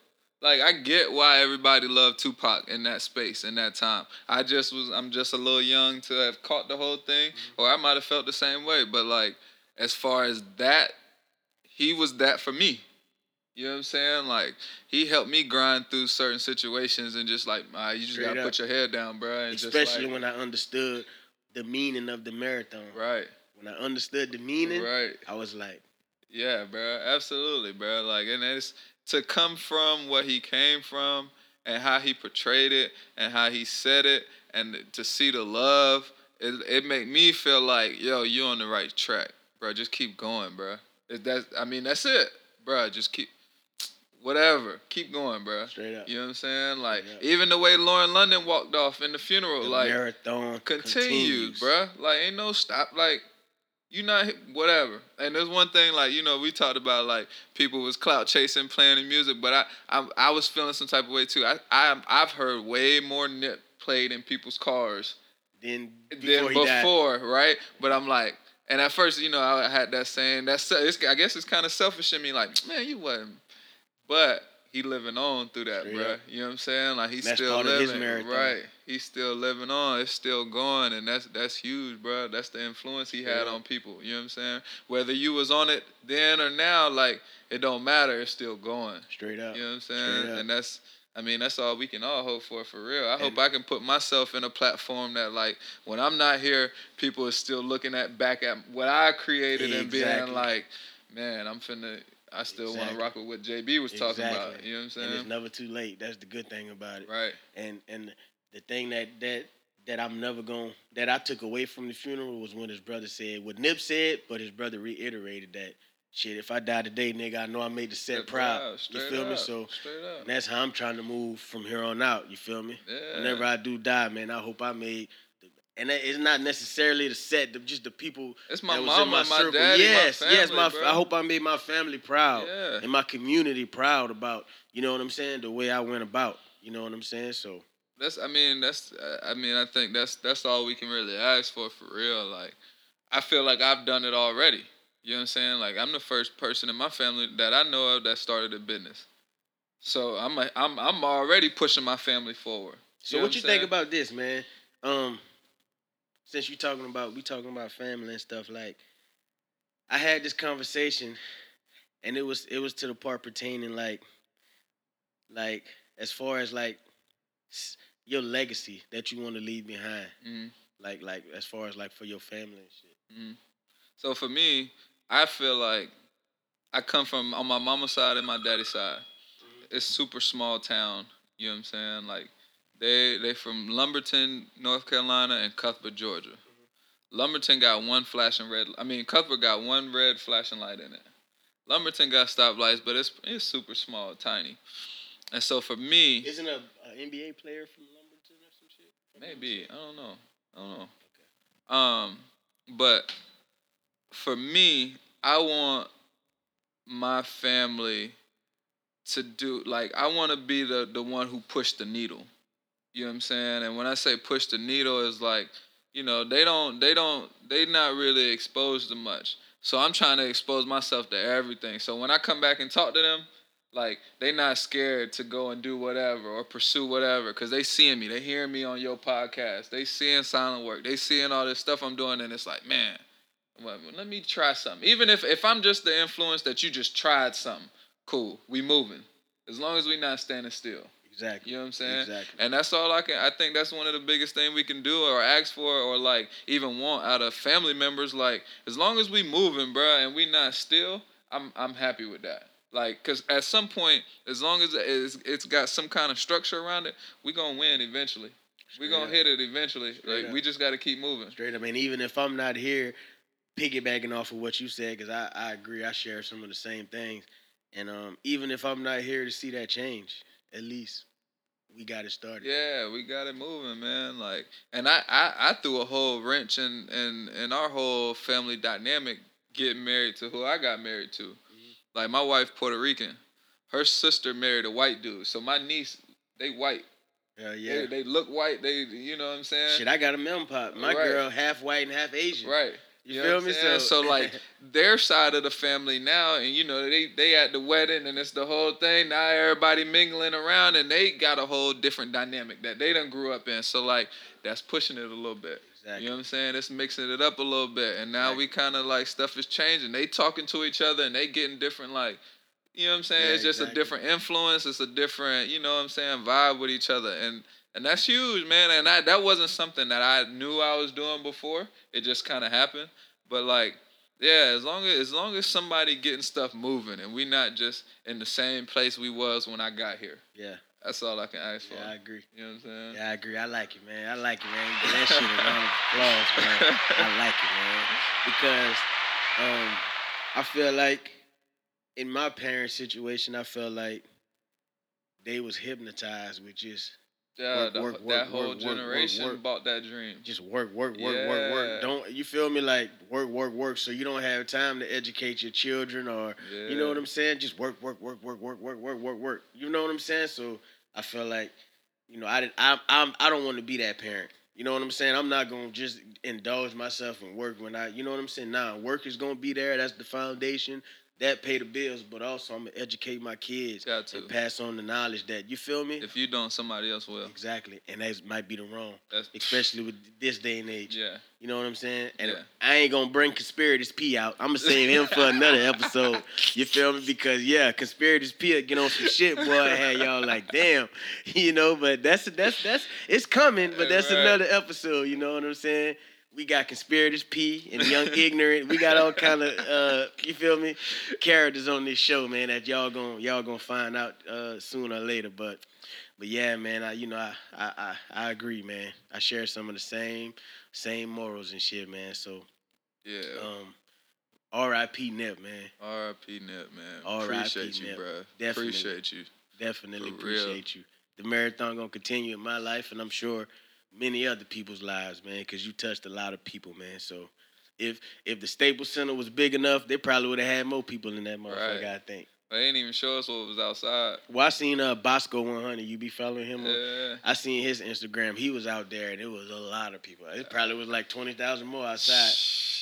Like I get why everybody loved Tupac in that space in that time. I just was I'm just a little young to have caught the whole thing, Mm-hmm. or I might have felt the same way. But like as far as that, he was that for me. You know what I'm saying? Like he helped me grind through certain situations and just like, ah, you just Straight gotta up. put your head down, bro. And especially just like, when I understood the meaning of the marathon. right, When I understood the meaning, right. I was like, Yeah, bro. Absolutely, bro. Like, and it's to come from what he came from and how he portrayed it and how he said it and to see the love, it it make me feel like, yo, you're on the right track, bro. Just keep going, bro. Is that I mean, that's it, bro. Just keep whatever. Keep going, bro. straight up. You know what I'm saying? Like even the way Lauren London walked off in the funeral, the like marathon continues, bruh. Like ain't no stop. Like you not whatever. And there's one thing like you know we talked about like people was clout chasing, playing the music, but I I, I was feeling some type of way too. I I I've heard way more Nip played in people's cars than before he before, right? But I'm like. And at first, you know, I had that saying. That's it's, I guess it's kind of selfish in me. Like, man, you wasn't. But he living on through that, Straight bruh. You know what I'm saying? Like he's That's still part of his living, right? He's still living on. It's still going, and that's that's huge, bruh. That's the influence he had Yeah. on people. You know what I'm saying? Whether you was on it then or now, like it don't matter. It's still going. straight up. You know what I'm saying? And that's, I mean, that's all we can all hope for, for real. I hope I can put myself in a platform that, like, when I'm not here, people are still looking at back at what I created and being like, man, I'm finna. I still want to rock with what JB was talking about. You know what I'm saying? And it's never too late. That's the good thing about it. right. And and the thing that that that I'm never going that I took away from the funeral was when his brother said what Nip said, but his brother reiterated that shit. If I die today, nigga, I know I made the set proud. up, You feel me? So up. that's how I'm trying to move from here on out. You feel me? Yeah. Whenever I do die, man, I hope I made. And it's not necessarily the set, the, just the people. It's my that was mama, in my, my circle. daddy, my yes, yes, my. bro. I hope I made my family proud Yeah. and my community proud about. You know what I'm saying? The way I went about. You know what I'm saying? So That's I mean that's I mean I think that's that's all we can really ask for for real. Like I feel like I've done it already. You know what I'm saying? Like I'm the first person in my family that I know of that started a business. So I'm a, I'm I'm already pushing my family forward. So know what I'm you think about this, man? Um, since you're talking about we talking about family and stuff, like I had this conversation, and it was it was to the part pertaining like, like as far as like your legacy that you want to leave behind, Mhm. like like as far as like for your family and shit. Mhm. So for me, I feel like I come from on my mama's side and my daddy's side. It's super small town. You know what I'm saying? Like they they from Lumberton, North Carolina, and Cuthbert, Georgia. Lumberton got one flashing red. I mean, Cuthbert got one red flashing light in it. Lumberton got stoplights, but it's it's super small, tiny. And so for me, Isn't a, a NBA player from Lumberton or some shit? Maybe I don't know. I don't know. Um, but for me, I want my family to do like I want to be the the one who pushed the needle. You know what I'm saying? And when I say push the needle, is like you know they don't they don't they not really exposed to much. So I'm trying to expose myself to everything. So when I come back and talk to them, like they not scared to go and do whatever or pursue whatever because they seeing me. They hearing me on your podcast. They seeing silent work. They seeing all this stuff i'm doing and it's like man well, let me try something. Even if if i'm just the influence that you just tried something cool. We moving. As long as we not standing still Exactly. you know what i'm saying Exactly. and that's all I can. I think that's one of the biggest things we can do, or ask for, or like even want out of family members. Like as long as we moving, bruh, and we not still, I'm I'm happy with that. Like, cause at some point, as long as it's, it's got some kind of structure around it, we gonna win eventually. we gonna up. hit it eventually. Straight like up. we just gotta keep moving. Straight up. And even if I'm not here, piggybacking off of what you said, because I, I agree, I share some of the same things. And um, even if I'm not here to see that change, at least we got it started. Yeah, we got it moving, man. Like, and I, I, I threw a whole wrench in, in, in our whole family dynamic getting married to who I got married to. Mm-hmm. Like, my wife Puerto Rican, her sister married a white dude, so my niece, they white. Hell yeah. They, they look white. They, you know what I'm saying? Shit, I got a mem pop. My Right. girl half white and half Asian. Right. You, know feel me? saying? So, like (laughs) their side of the family now, and you know they they at the wedding, and it's the whole thing. Now everybody mingling around, and they got a whole different dynamic that they done grew up in. So like that's pushing it a little bit. exactly. You know what I'm saying? It's mixing it up a little bit, and now we kind of like stuff is changing. They talking to each other, and they getting different like. You know what I'm saying? Yeah, it's just a different influence. It's a different, you know what I'm saying, vibe with each other, and and that's huge, man. And I, that wasn't something that I knew I was doing before. It just kind of happened. But like, yeah, as long as as long as somebody getting stuff moving, and we not just in the same place we was when I got here. yeah, That's all I can ask for. yeah, I agree. You know what I'm saying? Yeah, I agree. I like it, man. I like it, man. Give that shit a round of (laughs) applause, man. I like it, man. Because um, I feel like in my parents' situation, I felt like they was hypnotized with just Yeah, Work, the- work, that work, whole work, work, work, generation work. bought that dream. just work, work, work, work, Yeah. work. Don't you feel me? Like work, work, work. So you don't have time to educate your children, or Yeah. you know what I'm saying? Just work, work, work, work, work, work, work, work, work. You know what I'm saying? So I feel like, you know, I didn't. I, I'm. I don't want to be that parent. You know what I'm saying? I'm not gonna just indulge myself in work when I. You know what I'm saying? Nah, work is gonna be there. That's the foundation. That pay the bills, but also I'm gonna educate my kids Got to. and pass on the knowledge that you feel me. If you don't, somebody else will. Exactly, and that might be the wrong, That's especially with this day and age. yeah. You know what I'm saying? And Yeah. I ain't gonna bring Conspirator's P out. I'm gonna save him for another (laughs) episode. You feel me? Because yeah, Conspirator's P get on some shit, boy. I had y'all like, damn, (laughs) you know. But that's that's that's it's coming. But that's Right. another episode. You know what I'm saying? We got Conspirators P and Young Ignorant. We got all kind of uh, you feel me? Characters on this show, man. That y'all gonna y'all gonna find out uh, sooner or later. But but yeah, man. I you know I I I, I agree, man. I share some of the same same morals and shit, man. So, Yeah. um, R.I.P. Nip, man. R.I.P. Nip, man. R.I.P. Appreciate you, bro. Definitely. Appreciate you. Definitely For real. appreciate you. The marathon gonna continue in my life, and I'm sure many other people's lives, man, because you touched a lot of people, man. So, if if the Staples Center was big enough, they probably would have had more people in that motherfucker. Right. I think. They didn't even show us what was outside. Well, I seen uh Bosco 100. You be following him? on Yeah. I seen his Instagram. He was out there, and it was a lot of people. It probably was like twenty thousand more outside.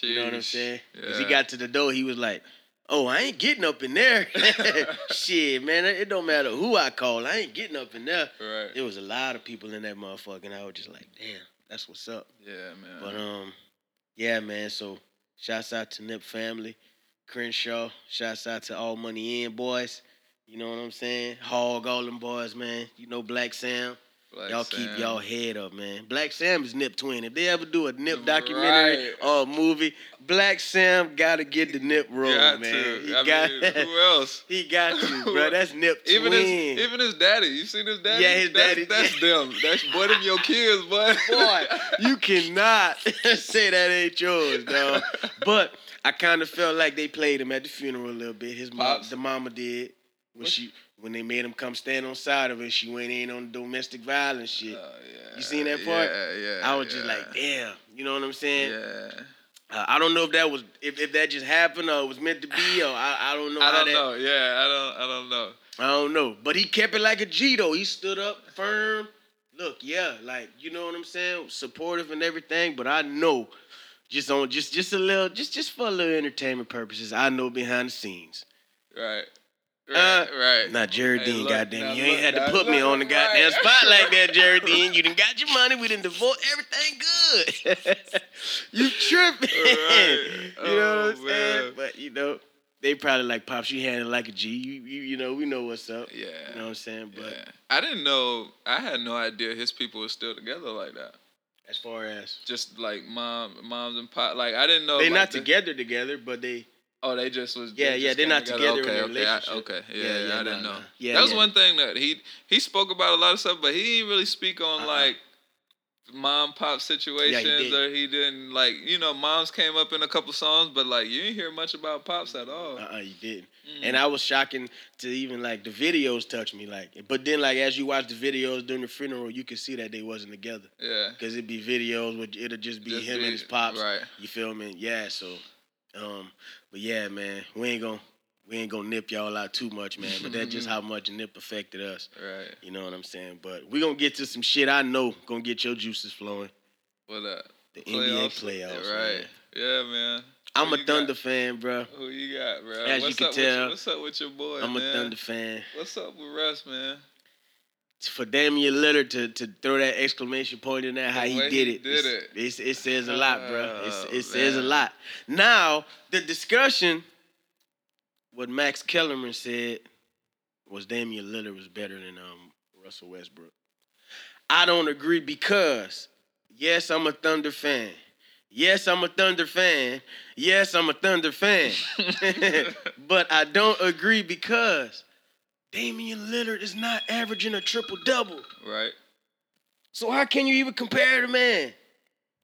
You know what I'm saying? Cause Yeah. he got to the door, he was like, "Oh, I ain't getting up in there." (laughs) Shit, man, it don't matter who I call, I ain't getting up in there. Right. It was a lot of people in that motherfucker, and I was just like, "Damn, that's what's up." Yeah, man. But um, yeah, man. So, shouts out to Nip family, Crenshaw. Shouts out to all money in boys. You know what I'm saying? Hog all them boys, man. You know Blacc Sam. Black y'all keep y'all head up, man. Blacc Sam is Nip twin. If they ever do a Nip documentary Right. or a movie, Blacc Sam gotta get the Nip role, got man. to. He I got mean, who (laughs) else? he got to, (laughs) bro. That's Nip Even twin. his even his daddy. You seen his daddy? Yeah, his that's, daddy. That's (laughs) them. That's boy them your kids, boy. Boy, you cannot say that ain't yours, dog. But I kind of felt like they played him at the funeral a little bit. His mom, Pops. the mama did when What? she when they made him come stand on side of her. She went in on domestic violence shit. Oh, yeah. You seen that part? Yeah, yeah. I was just like, damn. You know what I'm saying? Yeah. Uh, I don't know if that was if, if that just happened or it was meant to be or I, I don't know. I don't that, know. Yeah, I don't. I don't know. I don't know. But he kept it like a G though. He stood up firm. Look, yeah, like you know what I'm saying, supportive and everything. But I know, just on just just a little, just just for a little entertainment purposes, I know behind the scenes. Right. Right. Uh, right. Now, Jared Hey, Dean, look, goddamn, now you ain't had to put me on the goddamn right. spot like that, (laughs) Jared Dean. You done got your money. We didn't divorce. everything good. (laughs) you tripping? Right. (laughs) you know Oh, what I'm saying? But you know, they probably like pops. You handle like a G. You, you you know we know what's up. Yeah. You know what I'm saying? But yeah. I didn't know. I had no idea his people were still together like that. as far as Just like mom, moms and pop. Like I didn't know. they like, not the- together together, but they Oh, they just was. Yeah, they yeah, they're not together in Okay, a okay, I- okay. Yeah, Yeah, yeah, yeah, I didn't know. Yeah, that was yeah. one thing that he he spoke about a lot of stuff, but he didn't really speak on Uh-uh. like mom pop situations, did. or he didn't like you know moms came up in a couple songs, but like you didn't hear much about pops at all. Uh, uh you didn't. Mm. And I was shocking to even like the videos touch me like. But then like as you watch the videos during the funeral, you can see that they wasn't together. Yeah, Cause it'd be videos, with it'll just be Just him be- and his pops. right. You feel me? Yeah. So, um, but yeah, man, we ain't gonna we ain't gonna nip y'all out too much, man. But that's just (laughs) how much nip affected us. right. You know what I'm saying? But we gonna get to some shit I know gonna get your juices flowing. What up? The NBA playoffs, Yeah, right? man. Yeah, man. I'm a you got? Thunder fan, bro. Who you got, bro? As you can with tell, what's up with your boy, I'm man? a Thunder fan. What's up with Russ, man? For Damian Lillard to, to throw that exclamation point in there, how he did he it, did it. it's- it says a lot, bro. (laughs) It's, Oh, it says a lot. Now, the discussion, what Max Kellerman said was Damian Lillard was better than um, Russell Westbrook. I don't agree because, yes, I'm a Thunder fan. Yes, I'm a Thunder fan. Yes, I'm a Thunder fan. (laughs) (laughs) but I don't agree because Damian Lillard is not averaging a triple double. right. So how can you even compare the man?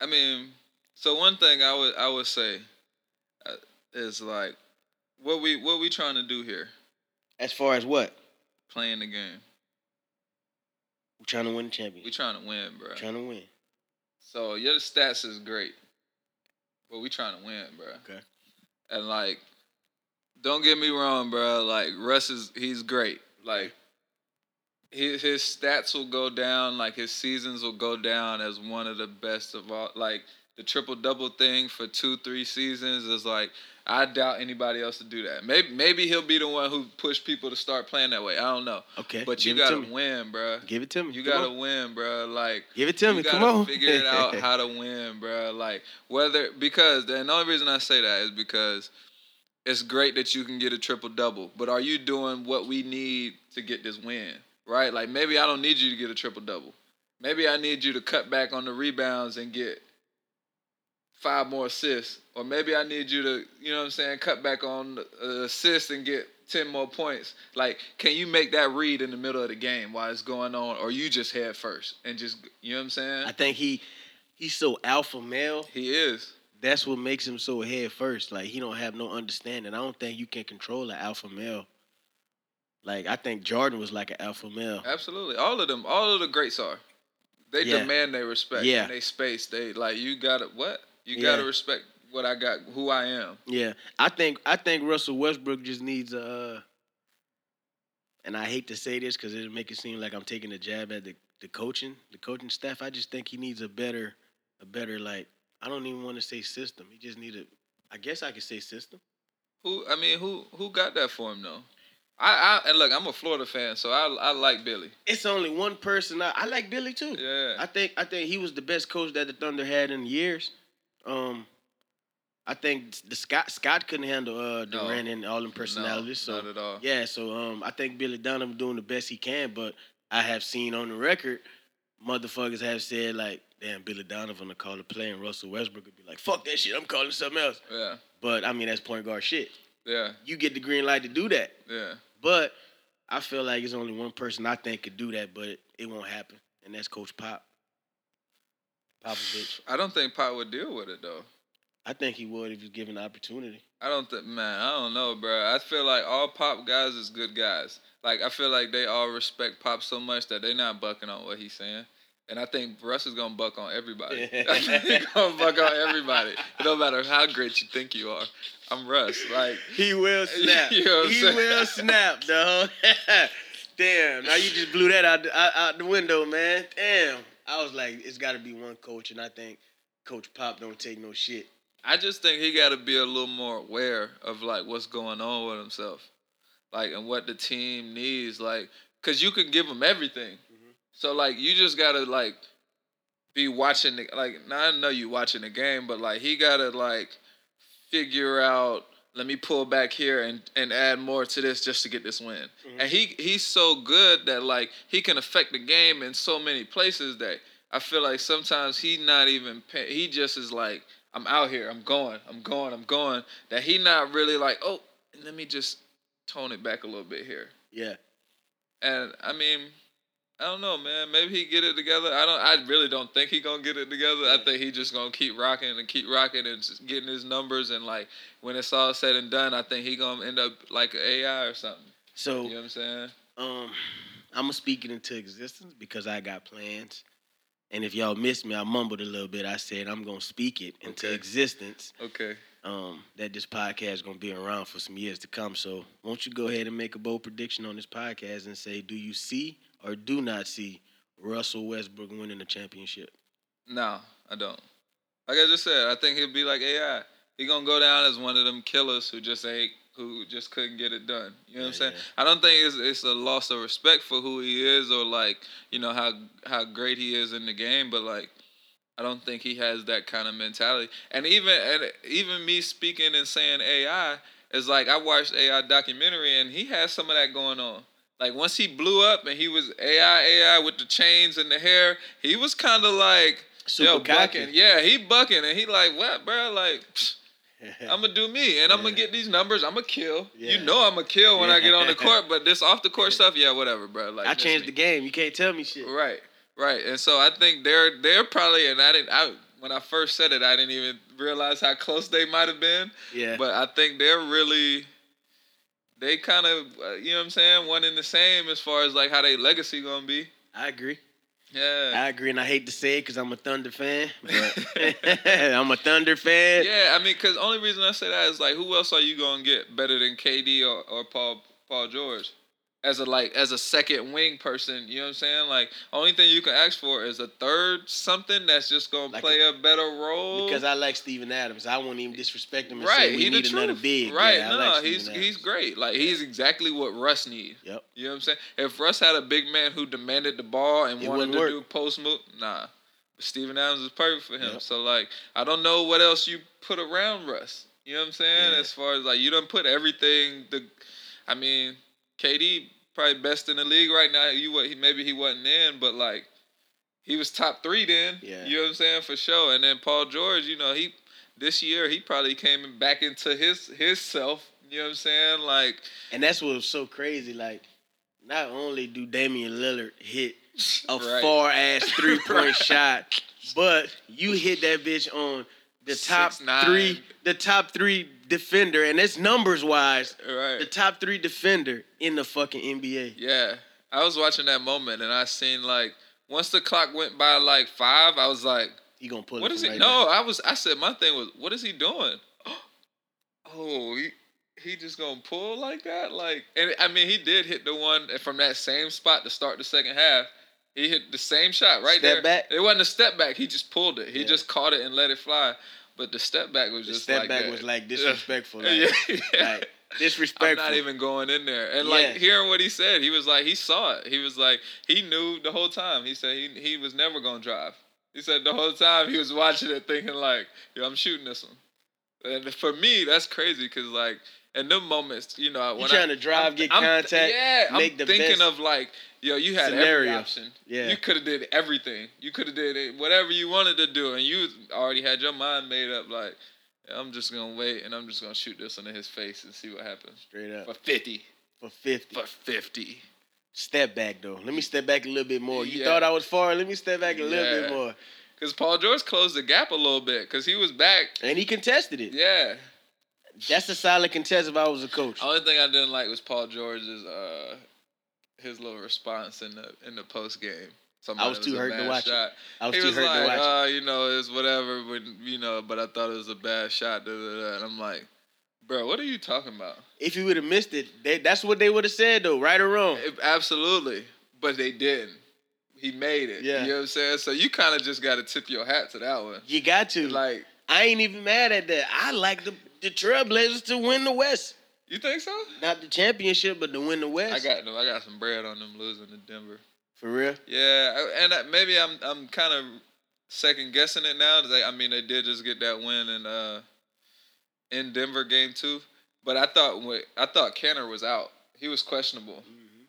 I mean, so one thing I would I would say uh, is like what we what we trying to do here, As far as what? playing the game. We're trying to win the championship. We championship. trying to win, bro. trying to win. So your stats is great, but we trying to win, bro. Okay. And like, don't get me wrong, bro. Like Russ is he's great. Like his his stats will go down. Like his seasons will go down as one of the best of all. Like the triple double thing for two three seasons is like I doubt anybody else to do that. Maybe maybe he'll be the one who pushed people to start playing that way. I don't know. Okay. But you give it to gotta win, bro. Give it to me. You Come gotta on. win, bro. Like Give it to me. Come on. figure it out (laughs) how to win, bro. Like whether because and the only reason I say that is because it's great that you can get a triple double, but are you doing what we need to get this win? Right? Like maybe I don't need you to get a triple double. Maybe I need you to cut back on the rebounds and get five more assists, or maybe I need you to, you know what I'm saying, cut back on the uh, assists and get 10 more points. Like, can you make that read in the middle of the game while it's going on, or you just head first and just, you know what I'm saying? I think he he's so alpha male. he is. That's what makes him so head first. Like he don't have no understanding. I don't think you can control an alpha male. Like I think Jordan was like an alpha male. Absolutely. All of them, all of the greats are. They Yeah. demand their respect. Yeah. And they space. They like you gotta what? You Yeah. gotta respect what I got, who I am. Yeah, I think I think Russell Westbrook just needs a. Uh, and I hate to say this because it'll make it seem like I'm taking a jab at the, the coaching, the coaching staff. I just think he needs a better, a better like. I don't even want to say system. He just need a. I guess I could say system. Who I mean, who who got that for him though? I, I and look, I'm a Florida fan, so I I like Billy. It's only one person. I, I like Billy too. Yeah. I think I think he was the best coach that the Thunder had in years. Um, I think the Scott Scott couldn't handle uh No. Durant and all them personalities. No, so not at all. yeah, so um, I think Billy Donovan doing the best he can, but I have seen on the record, motherfuckers have said like, damn, Billy Donovan to call a play, and Russell Westbrook would be like, fuck that shit, I'm calling something else. Yeah. But I mean, that's point guard shit. Yeah. You get the green light to do that, Yeah. but I feel like it's only one person I think could do that, but it, won't happen, and that's Coach Pop. pop bitch I don't think Pop would deal with it though. I think he would if he was given the opportunity. I don't think, man. I don't know, bro. I feel like all Pop guys is good guys. Like I feel like they all respect Pop so much that they're not bucking on what he's saying. And I think Russ is gonna buck on everybody. I (laughs) think (laughs) he gonna buck on everybody. Don't matter how great you think you are. I'm Russ. Like He will (laughs) snap. You know he saying? will snap, dog. Damn. Now you just blew that out the, out, out the window, man. Damn. I was like, it's got to be one coach, and I think Coach Pop don't take no shit. I just think he got to be a little more aware of like what's going on with himself, like and what the team needs. Like, cause you can give him everything, so like you just gotta like be watching the like. Now I know you watching the game, but like he gotta like figure out. Let me pull back here and, and add more to this just to get this win. And mm-hmm. he he's so good that like he can affect the game in so many places that I feel like sometimes he not even pay, he just is like I'm out here, I'm going, I'm going, I'm going. That he not really like oh let me just tone it back a little bit here. Yeah. And I mean, I don't know, man. Maybe he get it together. I don't. I really don't think he gonna get it together. I think he just gonna keep rocking and keep rocking and just getting his numbers. And like when it's all said and done, I think he gonna end up like an AI or something. So You know what I'm saying? um, I'm gonna speak it into existence because I got plans. And if y'all missed me, I mumbled a little bit. I said I'm gonna speak it into Okay. existence. Okay. Um, that this podcast is gonna be around for some years to come. So won't you go ahead and make a bold prediction on this podcast and say, do you see or do not see Russell Westbrook winning the championship? No, I don't. Like I just said, I think he'll be like AI. He gonna go down as one of them killers who just ain't who just couldn't get it done. You know what I'm saying? yeah. I don't think it's it's a loss of respect for who he is or like you know how how great he is in the game, but like I don't think he has that kind of mentality. And even and even me speaking and saying AI is like I watched AI documentary and he has some of that going on. Like once he blew up and he was AI AI with the chains and the hair, he was kind of like Super yo cocky. bucking. Yeah, he bucking and he like what, bro? Like. psh, (laughs) I'm gonna do me, and I'm gonna get these numbers. I'm gonna kill. Yeah. You know I'm gonna kill when I get on the court. But this off the court (laughs) stuff, yeah, whatever, bro. Like I changed me. the game. You can't tell me shit. Right, right. And so I think they're they're probably, and I didn't. I when I first said it, I didn't even realize how close they might have been. Yeah. But I think they're really. They kind of, uh, you know what I'm saying, one in the same as far as like how they legacy gonna be. I agree. Yeah. I agree, and I hate to say it because I'm a Thunder fan, (laughs) but (laughs) I'm a Thunder fan. Yeah, I mean, cause only reason I say that is like, who else are you gonna get better than KD or, or Paul Paul George? As a like as a second wing person, you know what I'm saying? Like, only thing you can ask for is a third something that's just gonna Like play a, better role. Because I like Steven Adams. I won't even disrespect him and say right, we he need another big. Right, Yeah, I no, like he's Steven he's great. Like he's exactly what Russ needs. Yep. You know what I'm saying? If Russ had a big man who demanded the ball and It wanted to work. do post move, nah. Steven Adams is perfect for him. Yep. So like, I don't know what else you put around Russ. You know what I'm saying? Yeah. As far as like, you don't put everything. The, I mean, KD probably best in the league right now. You what? He maybe he wasn't in, but like, he was top three then. Yeah. You know what I'm saying for sure. And then Paul George, you know he. This year he probably came back into his his self. You know what I'm saying? Like And that's what was so crazy. Like, not only do Damian Lillard hit a (laughs) Right. far ass three point (laughs) Right. shot, but you hit that bitch on the top Six, nine. three, the top three defender, and it's numbers wise, right. the top three defender in the fucking NBA. Yeah, I was watching that moment and I seen like once the clock went by like five, I was like, He gonna pull "What it is he?" right no, I was. I said my thing was, "What is he doing?" (gasps) Oh, he he just gonna pull like that, like, and I mean, he did hit the one from that same spot to start the second half. He hit the same shot right Step there. back? It wasn't a step back. He just pulled it. He Yeah. just caught it and let it fly. But the step back was The just step like back that. was like (laughs) disrespectful. (laughs) Like, yeah. like disrespectful. I'm not even going in there. And Yeah. like hearing what he said, he was like, he saw it. He was like, he knew the whole time. He said he he was never gonna drive. He said the whole time he was watching it, thinking like, yo, I'm shooting this one. And for me, that's crazy because like in them moments, you know, when trying I, to drive, I'm- get I'm- contact, yeah, make I'm the thinking best of like, yo, you had every option. Yeah. You could have did everything. You could have did it, whatever you wanted to do, and you already had your mind made up. Like, I'm just gonna wait, and I'm just gonna shoot this into his face and see what happens Straight up for fifty. for fifty. For fifty. Step back though. Let me step back a little bit more. You Yeah. thought I was far. Let me step back a little bit more. Because Paul George closed the gap a little bit because he was back. And he contested it. Yeah. That's a solid contest if I was a coach. Only thing I didn't like was Paul George's uh his little response in the in the post game. I was too hurt to watch it. I was he too was hurt like, to watch uh, you know, it's whatever, but you know, but I thought it was a bad shot. Da, da, da. And I'm like, bro, what are you talking about? If he would have missed it, they, that's what they would have said though, right or wrong. It- absolutely, but they didn't. He made it. Yeah. You know what I'm saying? So you kind of just got to tip your hat to that one. You got to. Like, I ain't even mad at that. I like the the Trailblazers to win the West, you think so? not the championship, but to win the West. I got no. I got some bread on them losing to Denver. for real. Yeah, and I- maybe I'm I'm kind of second guessing it now. They, I mean, they did just get that win in uh in Denver game two, but I thought I thought Kanter was out. He was questionable,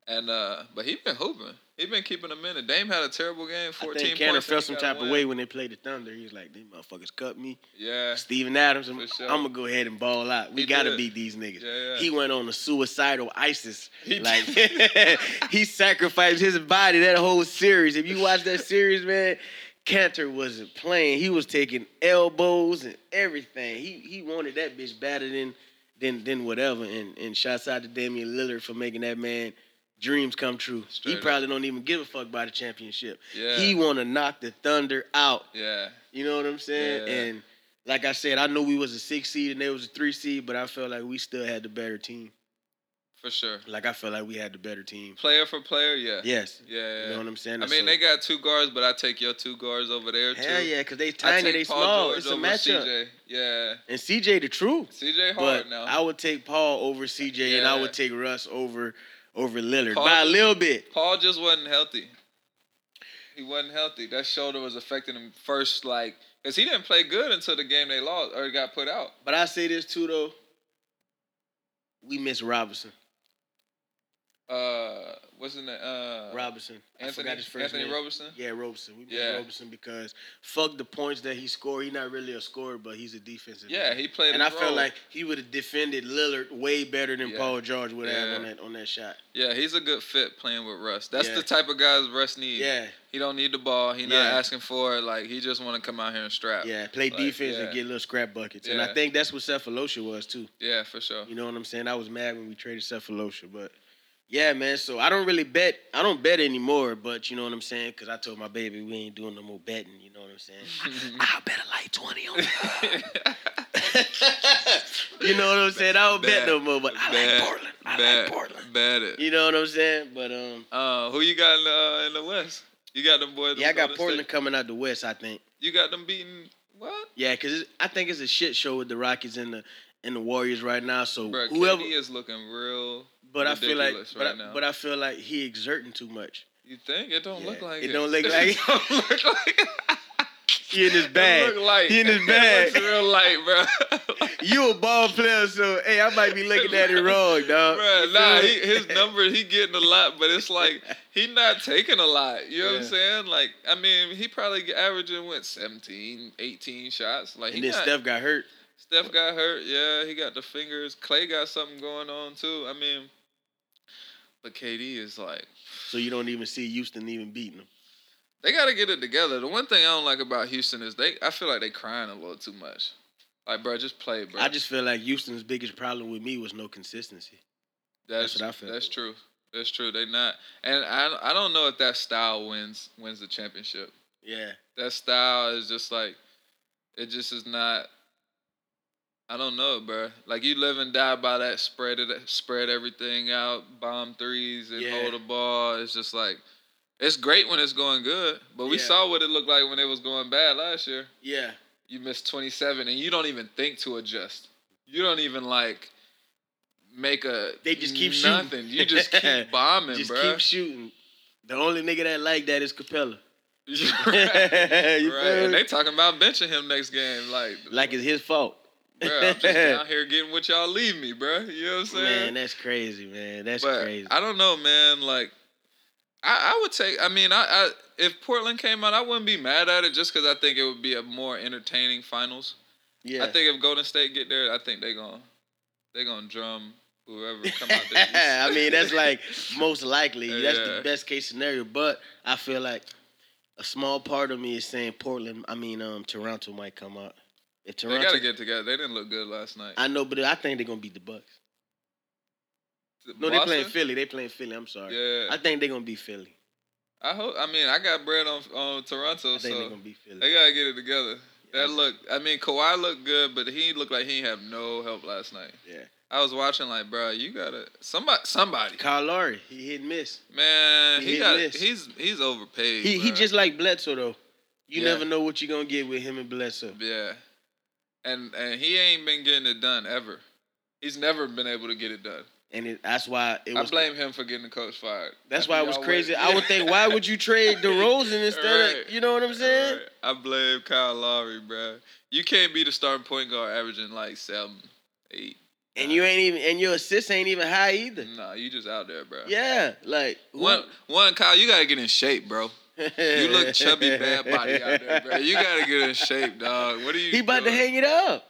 and uh but he been hooping. He been keeping them in it. Dame had a terrible game. Fourteen. I think points. felt some type of way when they played the Thunder. He was like, "These motherfuckers cut me." Yeah. Steven Adams, I'm, sure. gonna go ahead and ball out. We He gotta did. beat these niggas. Yeah, yeah. He went on a suicidal ISIS. He like (laughs) he sacrificed his body that whole series. If you watch that series, man, Kanter wasn't playing. He was taking elbows and everything. He he wanted that bitch better than than than whatever. And and shouts out to Damian Lillard for making that man dreams come true. Straight he up. probably don't even give a fuck about the championship. Yeah. He want to knock the Thunder out. Yeah. You know what I'm saying? Yeah. And like I said, I know we was a six seed and they was a three seed, but I felt like we still had the better team. For sure. Like I felt like we had the better team. Player for player, yeah. Yes. Yeah. yeah. You know what I'm saying? I mean, So- they got two guards, but I take your two guards over there too. Hell yeah, because they tiny, they Paul small. George It's a matchup. CJ. Yeah. And CJ the truth. CJ But hard now. I would take Paul over CJ and I would take Russ over over Lillard Paul- by a little bit. Paul just wasn't healthy. He wasn't healthy. That shoulder was affecting him first, like, because he didn't play good until the game they lost or got put out. But I say this too though. We miss Robinson. Uh, what's his name? Uh, Robinson. I Anthony forgot his first Anthony name. Roberson. Yeah, Roberson. We Yeah. Roberson because fuck the points that he scored. He's not really a scorer, but he's a defensive. Yeah, man. he played. and I his felt like he would have defended Lillard way better than Yeah. Paul George would have Yeah. on that on that shot. yeah, he's a good fit playing with Russ. That's Yeah. the type of guys Russ needs. Yeah, He don't need the ball. He not asking for it. Like he just want to come out here and strap. yeah, play Like, defense and get little scrap buckets. And I think that's what Sefolosha was too. Yeah, for sure. You know what I'm saying? I was mad when we traded Sefolosha, but yeah, man. So I don't really bet. I don't bet anymore, but you know what I'm saying? Because I told my baby we ain't doing no more betting. You know what I'm saying? (laughs) I'll bet a light twenty on it. (laughs) you know what I'm saying? I don't bet Bad. no more, but I Bad. like Portland. I Bad. like Portland. Bad it. You know what I'm saying? But um, Uh, who you got in the, uh, in the West? You got them boys. yeah, I got Portland State. coming out the West. I think. You got them beating what? Yeah, because I think it's a shit show with the Rockets and the and the Warriors right now. So Bro, whoever, KD is looking real. But I feel like, ridiculous but, I, now. but I feel like he exerting too much. You think it don't look like it it? don't look (laughs) like (laughs) (laughs) it. don't look like. He in his bag. He in his bag. looks real light, bro. You a ball player, so hey, I might be looking at it wrong, dog. Bro, nah, he, his number, he getting a lot, but it's like he not taking a lot. You know what I'm saying? Like, I mean, he probably averaging what 17, 18 shots. Like, he and then not, Steph got hurt. Steph got hurt. Yeah, he got the fingers. Clay got something going on too. I mean, but KD is like, So you don't even see Houston even beating them. they got to get it together. The one thing I don't like about Houston is they. I feel like they crying a little too much. Like, bro, just play, bro. I just feel like Houston's biggest problem with me was no consistency. That's, That's what I feel. That's true. That's true. They not, and I I don't know if that style wins wins the championship. Yeah. That style is just like, it just is not. I don't know, bro. Like you live and die by that spread it, spread everything out, bomb threes and Yeah. hold the ball. It's just like, it's great when it's going good, but we Yeah. saw what it looked like when it was going bad last year. Yeah. You missed twenty seven, and you don't even think to adjust. You don't even like make a. They just keep shooting. You just keep (laughs) bombing, Just bro. keep shooting. The only nigga that like that is Capela. (laughs) right. (laughs) Right. And they talking about benching him next game, like Like it's his fault. Bro, I'm just (laughs) down here getting what y'all leave me, bro. You know what I'm saying? Man, that's crazy, man. That's but crazy. I don't know, man. Like, I, I would take. I mean, I, I if Portland came out, I wouldn't be mad at it just because I think it would be a more entertaining finals. yeah. I think if Golden State get there, I think they gonna they gonna drum whoever come out there. (laughs) I mean, that's like (laughs) most likely. That's Yeah. the best case scenario. But I feel like a small part of me is saying Portland. I mean, um, Toronto might come out. If they gotta get together. They didn't look good last night. I know, but I think they're gonna beat the Bucks. No, they Boston? playing Philly. They playing Philly. I'm sorry. Yeah, I think they're gonna beat Philly. I hope. I mean, I got bread on on Toronto, I think so they're gonna beat Philly. they gotta get it together. That look. I mean, Kawhi looked good, but he looked like he ain't have no help last night. yeah. I was watching like, bro, you gotta somebody, somebody, Kyle Lowry, he hit and miss. man. He He got. miss. He's he's overpaid. He he just like Bledsoe though. You Yeah. never know what you're gonna get with him and Bledsoe. yeah, and and he ain't been getting it done ever. He's never been able to get it done. And it, that's why it I blame him for getting the coach fired. That's why it was crazy. I would think, why would you trade (laughs) DeRozan instead Right. of, you know what I'm saying? Right. I blame Kyle Lowry, bro. You can't be the starting point guard averaging like seven, eight. and you ain't even and your assists ain't even high either. Nah, you just out there, bro. Yeah, like One, one, Kyle, you gotta get in shape, bro. You look (laughs) chubby, bad body out there, bro. You gotta get in shape, dog. What are you? He about to doing? hang it up.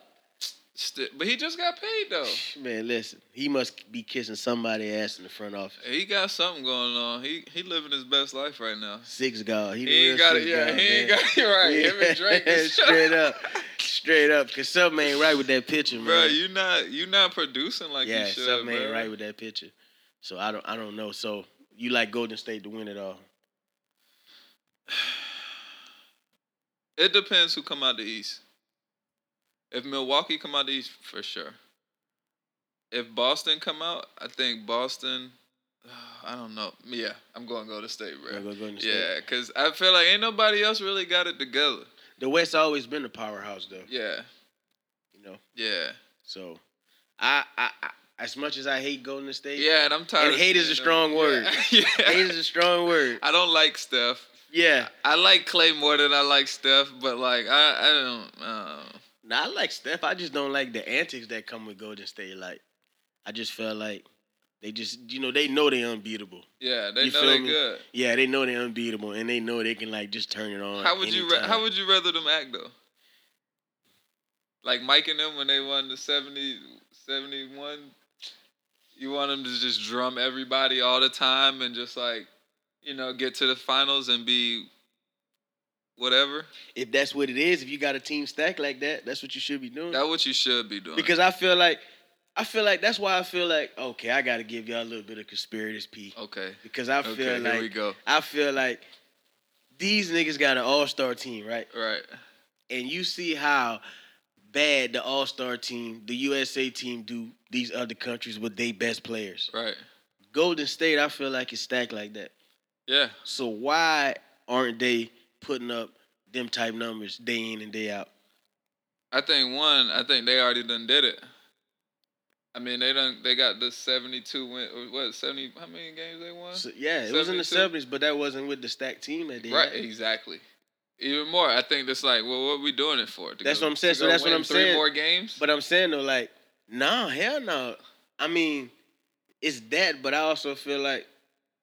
St- but he just got paid though. Man, listen, he must be kissing somebody ass in the front office. He got something going on. He he living his best life right now. Six God. He, He ain't got it. Yeah, God, he ain't got it right. Him and (laughs) Drake (laughs) straight up, straight up. Cause something ain't right with that picture, man. bro. You not you not producing like yeah, you should, Yeah, something bro. ain't right with that picture. So I don't, I don't know. So you like Golden State to win it all? It depends who come out the East. If Milwaukee come out the East, for sure. If Boston come out, I think Boston. (sighs) I don't know. Yeah, I'm going to go to State, bro. State? Yeah, because I feel like ain't nobody else really got it together. The West always been a powerhouse, though. Yeah, You know. yeah, So I, I, I as much as I hate Golden State, yeah. And I'm tired. And hate is a strong them. word. (laughs) Yeah, hate is a strong word. I don't like Steph. Yeah. I like Clay more than I like Steph, but like I, I don't. Uh, Now I like Steph. I just don't like the antics that come with Golden State. Like, I just felt like they just, you know, they know they're unbeatable. yeah, they You know they me? good. Yeah, they know they're unbeatable, and they know they can like just turn it on. How would you ra- how would you rather them act though? Like Mike and them when they won the 70, 71, you want them to just drum everybody all the time and just like, you know, get to the finals and be whatever. if that's what it is, if you got a team stack like that, that's what you should be doing. That's what you should be doing. because I feel like, I feel like that's why I feel like okay, I got to give y'all a little bit of conspirators P okay, because I feel okay, here like we go. I feel like these niggas got an all star team, right? Right. and you see how bad the All Star team, the USA team, do these other countries with their best players. Right. Golden State, I feel like it's stacked like that. Yeah. So why aren't they putting up them type numbers day in and day out? I think one, I think they already done did it. I mean, they done they got the 72 win what, 70 how many games they won? So, yeah, it was in the seventies, but that wasn't with the stacked team that they Right, had. exactly. Even more, I think that's like, well, what are we doing it for? To That's go- what I'm saying. So that's what I'm three saying. more games. But I'm saying though, like, nah, hell no. I mean, it's that, but I also feel like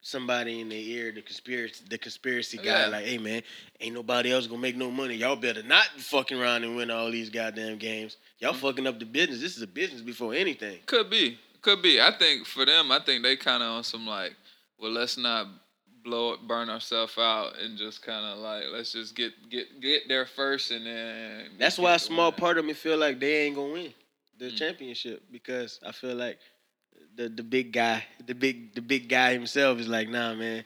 somebody in their ear, the conspiracy, the conspiracy guy, Yeah. like, hey man, ain't nobody else gonna make no money. Y'all better not fucking around and win all these goddamn games. Y'all Mm-hmm. fucking up the business. This is a business before anything. could be, could be. I think for them, I think they kind of on some like, well, let's not blow it, burn ourselves out, and just kind of like, let's just get get get there first, and then. That's why a small win. part of me feel like they ain't gonna win the Mm. championship because I feel like the the big guy, the big the big guy himself is like, nah, man,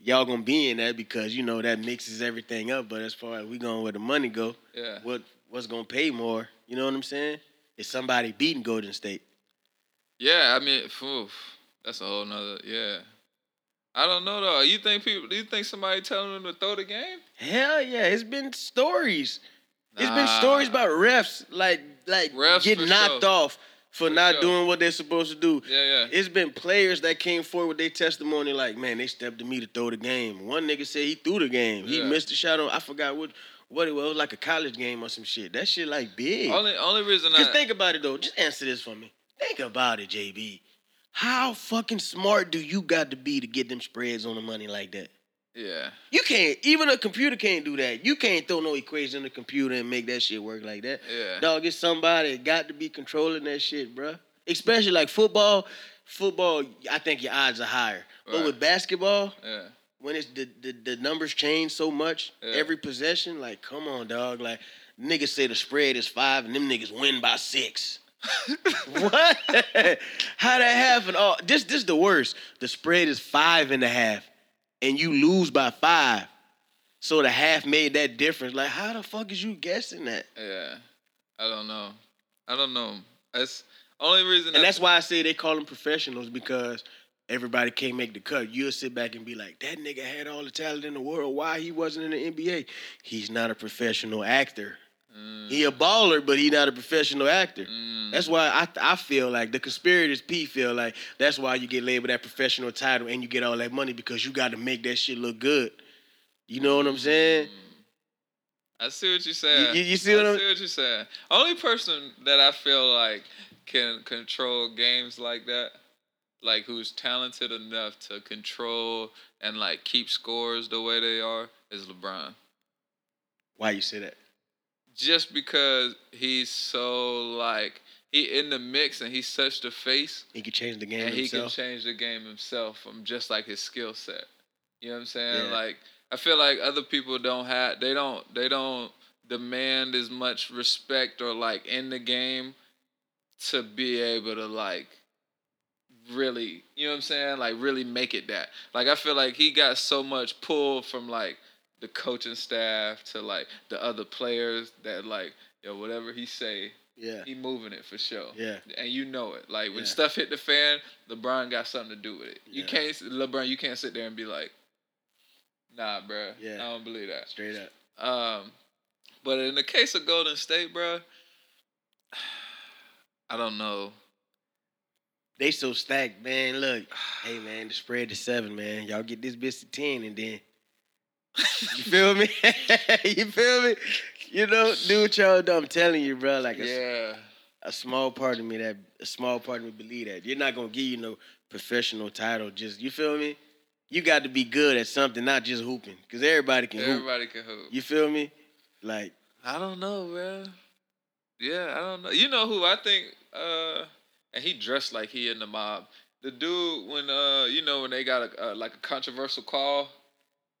y'all gonna be in that because you know that mixes everything up. But as far as we going where the money go, Yeah. what what's gonna pay more? You know what I'm saying? Is somebody beating Golden State? Yeah, I mean, phew, that's a whole nother. Yeah, I don't know though. You think people? Do you think somebody telling them to throw the game? Hell yeah, it's been stories. It's been stories about refs like like Refs getting knocked sure. off for, For not sure. doing what they're supposed to do. Yeah, yeah. It's been players that came forward with their testimony, like, man, they stepped to me to throw the game. One nigga said he threw the game. He missed the shot on, I forgot what what it was, it was like a college game or some shit. That shit like big. Only only reason Just I think about it though. Just answer this for me. Think about it, JB. How fucking smart do you got to be to get them spreads on the money like that? Yeah You can't. Even a computer can't do that. You can't throw no equation in the computer and make that shit work like that. yeah Dog, it's somebody got to be controlling that shit, bruh. Especially like football. Football, I think your odds are higher. Right. But with basketball, yeah when it's the, the, the numbers change so much Yeah. every possession, like, come on, dog. Like, niggas say the spread is five and them niggas win by six. (laughs) what? (laughs) How that happen? Oh, this this the worst. The spread is five and a half, and you lose by five. So the half made that difference. Like, how the fuck is you guessing that? yeah. I don't know. I don't know. That's only reason. And I- that's why I say they call them professionals because everybody can't make the cut. You'll sit back and be like, that nigga had all the talent in the world. Why he wasn't in the NBA? He's not a professional actor. Mm, He a baller, but he not a professional actor. mm, That's why I I feel like the conspirators P feel like that's why you get labeled that professional title and you get all that money because you got to make that shit look good. You know what I'm saying? I see what you're saying. you- you see what I I'm- see what you're saying. Only person that I feel like can control games like that, like who's talented enough to control and like keep scores the way they are, is LeBron. Why you say that? Just because he's so like he in the mix and he's such the face, He can change the game and he can change the game himself from just like his skill set. You know what I'm saying? Yeah. Like I feel like other people don't have they don't they don't demand as much respect or like in the game to be able to like really you know what I'm saying? Like really make it that. Like I feel like he got so much pull from like the coaching staff to like the other players that like yo whatever he say yeah. he moving it for sure. Yeah. And you know it. Like when Yeah. stuff hit the fan, LeBron got something to do with it. You can't LeBron, you can't sit there and be like, nah, bruh. Yeah. I don't believe that. Straight up. Um, but in the case of Golden State, bruh, (sighs) I don't know. They so stacked, man. Look, hey man, the spread to seven, man. Y'all get this bitch to ten, and then you feel me? (laughs) you feel me? You know, do what y'all do. I'm telling you, bro. Like a, Yeah. a small part of me that a small part of me believe that you're not gonna give you no professional title. Just you feel me? You got to be good at something, not just hooping, because everybody can hoop. Everybody can hoop. You feel me? Like I don't know, bro. Yeah, I don't know. You know who I think? Uh, and he dressed like he in the mob. The dude when uh, you know when they got a uh, like a controversial call,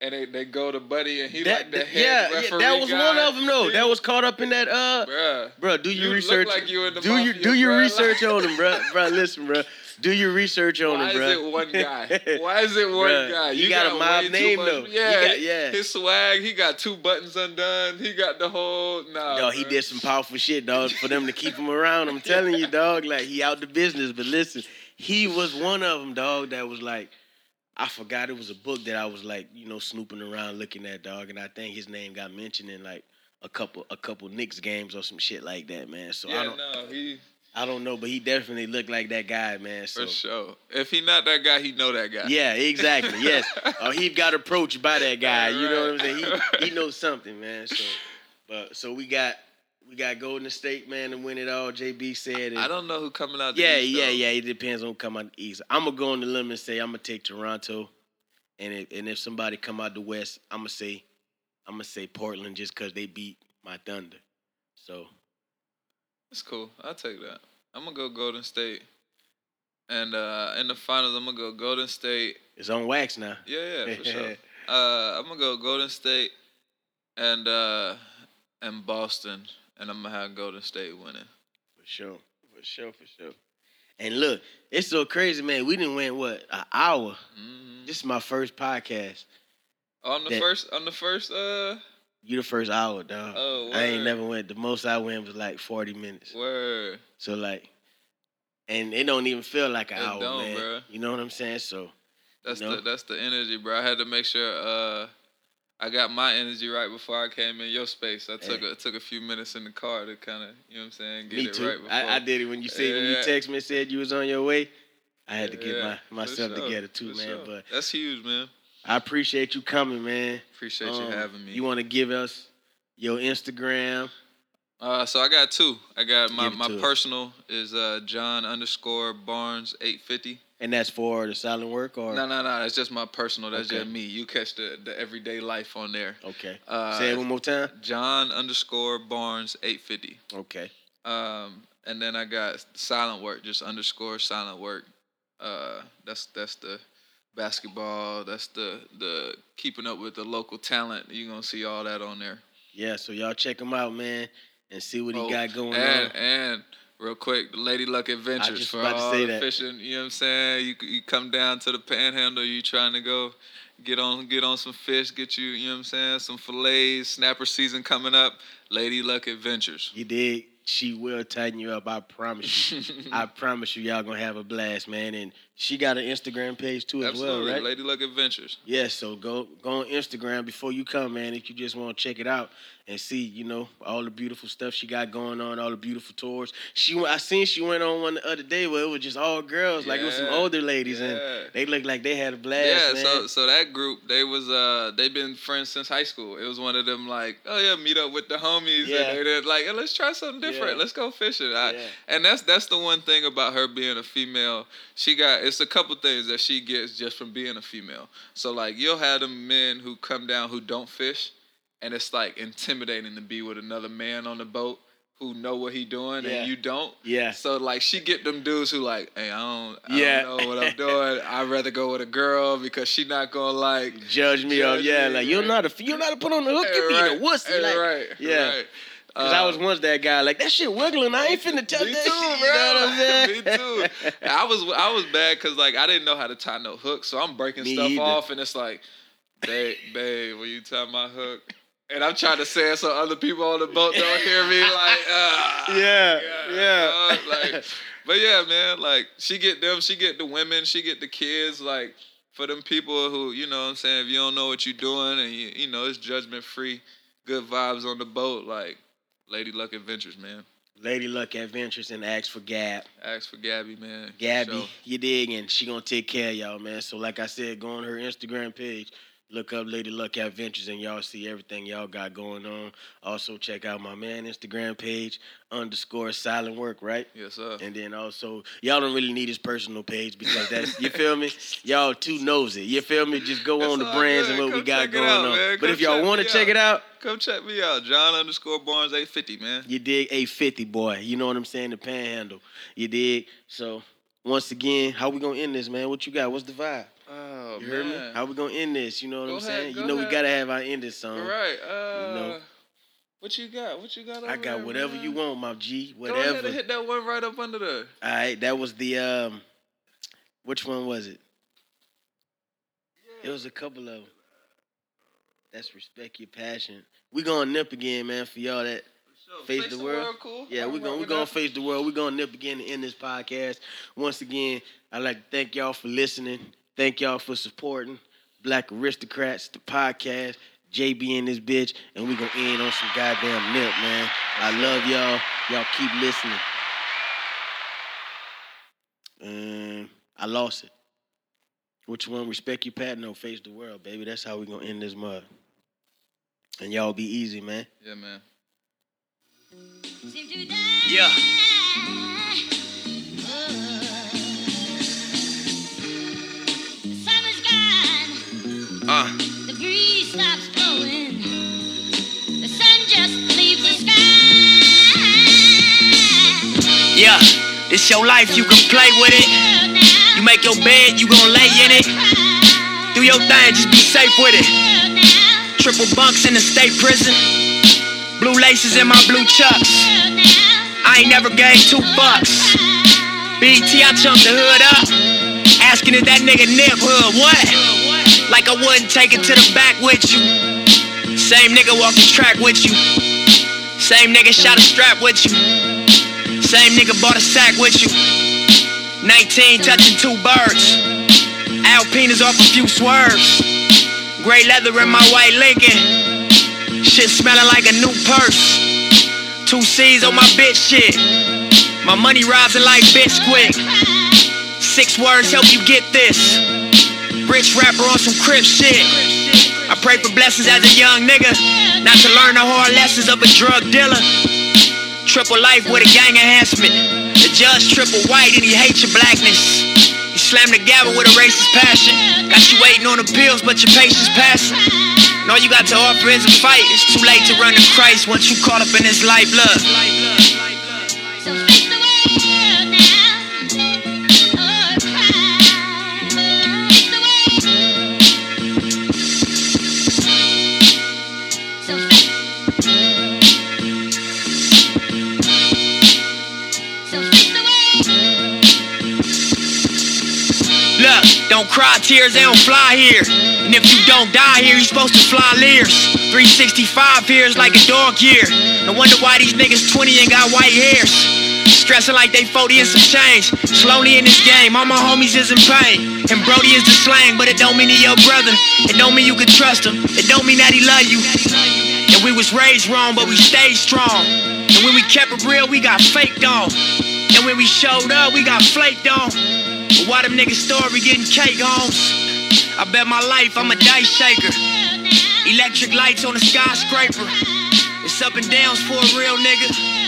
and they, they go to Buddy and he that, like the head yeah, yeah, that was guy. one of them. though. That was caught up in that. Uh, bruh. bro, do your You research. like you do you mafia, do your bruh. research on him, bro? (laughs) Bro, listen, bro. Do your research on Why him, is it one guy? (laughs) Why is it one Bruh, guy? he got a mob name, though. Yeah, got- yeah. His swag, he got two buttons undone. He got the whole nah. Dog, he did some powerful shit, dog, for them to keep him around. I'm telling you, dog, like he out the business. But listen, he was one of them, dog, that was like, I forgot it was a book that I was like, you know, snooping around looking at, dog, and I think his name got mentioned in like a couple a couple Knicks games or some shit like that, man. So I don't no, he I don't know, but he definitely looked like that guy, man. So for sure. If he not that guy, he know that guy. yeah, exactly. Yes, (laughs) or he got approached by that guy. You know what I'm saying? He he knows something, man. So, but so we got we got Golden State, man, to win it all. JB said, and- I don't know who coming out. The yeah, East, yeah, yeah. It depends on who come out the East. I'm gonna go on the limb and say I'm gonna take Toronto, and if, and if somebody come out the West, I'm gonna say I'm gonna say Portland just because they beat my Thunder. So That's cool. I'll take that. I'm gonna go Golden State. And uh in the finals, I'm gonna go Golden State. it's on wax now. Yeah, yeah, for (laughs) sure. Uh, I'm gonna go Golden State and uh and Boston, and I'm gonna have Golden State winning. For sure. For sure, for sure. And look, it's so crazy, man. We didn't win what an hour. hmm This is my first podcast. On the That- first, on the first, uh, You the first hour, dog. Oh, I ain't never went. The most I went was like forty minutes. word. So like, and it don't even feel like an It hour, don't, man. bruh. You know what I'm saying? So That's know? the that's the energy, bro. I had to make sure uh I got my energy right before I came in your space. I took Hey. a, took a few minutes in the car to kind of you know what I'm saying get me it too. right before. I, I did it when you said when you Yeah. text me and said you was on your way. I had to get Yeah, my myself sure, together too, for man. sure. But that's huge, man. I appreciate you coming, man. Appreciate Um, you having me. You want to give us your Instagram? Uh, so I got two. I got my, my to us. personal is uh John underscore Barnes eight fifty. And that's for the silent work, or No, no, no. That's just my personal. That's Okay. just me. You catch the the everyday life on there. okay. Uh, Say it one more time. John underscore Barnes eight fifty. Okay. Um, and then I got silent work, just underscore silent work. Uh, that's that's the basketball. That's the the keeping up with the local talent. You're gonna see all that on there. Yeah. So y'all check him out, man, and see what he Oh, got going and, on. And real quick, Lady Luck Adventures for all the that. fishing. You know what I'm saying? You you come down to the Panhandle. You trying to go get on get on some fish. Get you you know what I'm saying? Some fillets. Snapper season coming up. Lady Luck Adventures. You did. She will tighten you up. I promise you. (laughs) I promise you, y'all gonna have a blast, man. And she got an Instagram page too, as Absolutely, well, right? Lady Luck Adventures. Yes. so go go on Instagram before you come, man. If you just want to check it out, and see, you know, all the beautiful stuff she got going on, all the beautiful tours. She, I seen she went on one the other day where it was just all girls, like it was some older ladies, yeah. and they looked like they had a blast. yeah, man. so so that group they was uh they've been friends since high school. It was one of them like oh yeah meet up with the homies Yeah. and they did like "Hey, let's try something different. Yeah. Let's go fishing. I, Yeah. And that's that's the one thing about her being a female. She got it's a couple things that she gets just from being a female. So like you'll have them men who come down who don't fish, and it's like intimidating to be with another man on the boat who know what he doing Yeah. and you don't. yeah, So like she get them dudes who like, hey, I don't, I Yeah. don't know what I'm (laughs) doing. I'd rather go with a girl because she not gonna like. judge me. Judge Yeah, me, like you're not a you're not to put on the hook. You Hey, being right, a wussy. hey, like, right, yeah. right. Cause I Uh, was once that guy, like that shit wiggling. I ain't finna touch me that too, shit. bro. You know what I'm saying? (laughs) me too. I was I was bad because like I didn't know how to tie no hook, so I'm breaking Me stuff either. off, and it's like, babe, babe, will you tie my hook? And I'm trying to say it so other people on the boat don't hear me. Like, (laughs) ah, Yeah, God, yeah. Like, but yeah, man, like she get them, she get the women, she get the kids. Like for them people who, you know, what I'm saying, if you don't know what you're doing, and you, you know, it's judgment free, good vibes on the boat. Like Lady Luck Adventures, man. Lady Luck Adventures and ask for Gab. Ask for Gabby, man. Gabby, you dig, and she gonna take care of y'all, man. So like I said, go on her Instagram page, look up Lady Luck Adventures, and y'all see everything y'all got going on. Also check out my man Instagram page underscore Silent Work, right? Yes, sir. And then also, y'all don't really need his personal page because that's you feel me. (laughs) Y'all too nosy. You feel me? Just go That's on the brands good. and what we got going out, on. But if y'all want to check it out, Come check me out, John underscore Barnes eight fifty, man. you dig eight fifty, boy. You know what I'm saying? The panhandle. You dig. So once again, how we gonna end this, man? What you got? What's the vibe? Oh You heard me? How we gonna end this? You know what Go I'm ahead, saying? You know we gotta have our ending song. All right. Uh, know. what you got? What you got? I got there, whatever man? you want, my G. Whatever. Go ahead and hit that one right up under there. All right, that was the um. Which one was it? It was a couple of. That's respect your passion. We gonna nip again, man, for y'all that Face the world? cool. Yeah, we're gonna rocking we gonna face the world. We're gonna nip again to end this podcast. Once again, I'd like to thank y'all for listening. Thank y'all for supporting Black Aristocrats, the podcast, JB and this bitch, and we gonna end on some goddamn nip, man. I love y'all. Y'all keep listening. Um, I lost it. Which one? Respect your pattern or face the world, baby. That's how we gonna end this mud. And y'all be easy, man. Yeah, man. Yeah. Uh, the breeze stops blowing, the sun just leaves the sky. yeah. This your life, you can play with it. You make your bed, you gon' lay in it. Do your thing, just be safe with it. Triple bunks in the state prison. Blue laces in my blue chucks. I ain't never gave two bucks. BT, I chunked the hood up. Asking if that nigga nip hood, what? Like I wouldn't take it to the back with you. Same nigga walk the track with you. Same nigga shot a strap with you. Same nigga bought a sack with you. 19 touching two birds. Alpinas off a few swerves. Gray leather in my white Lincoln. Shit smelling like a new purse. Two C's on my bitch shit. My money rising like Bisquick. Six words help you get this. Rich rapper on some crip shit. I pray for blessings as a young nigga. Not to learn the hard lessons of a drug dealer. Triple life with a gang enhancement. The judge triple white and he hates your blackness. He slam the gavel with a racist passion. Got you waiting on the pills, but your patience passing. And all you got to offer is a fight. It's too late to run to Christ once you caught up in this life. Look. Don't cry tears, they don't fly here. And if you don't die here, you're supposed to fly Lears. 365 here is like a dog year. No wonder why these niggas 20 and got white hairs. Stressing like they 40 and some change. Slowly in this game, all my homies is in pain. And Brody is the slang, but it don't mean he your brother. It don't mean you can trust him. It don't mean that he love you. And we was raised wrong, but we stayed strong. And when we kept it real, we got faked on. And when we showed up, we got flaked on. But why them niggas story getting cake homes? I bet my life I'm a dice shaker. Electric lights on a skyscraper. It's up and downs for a real nigga.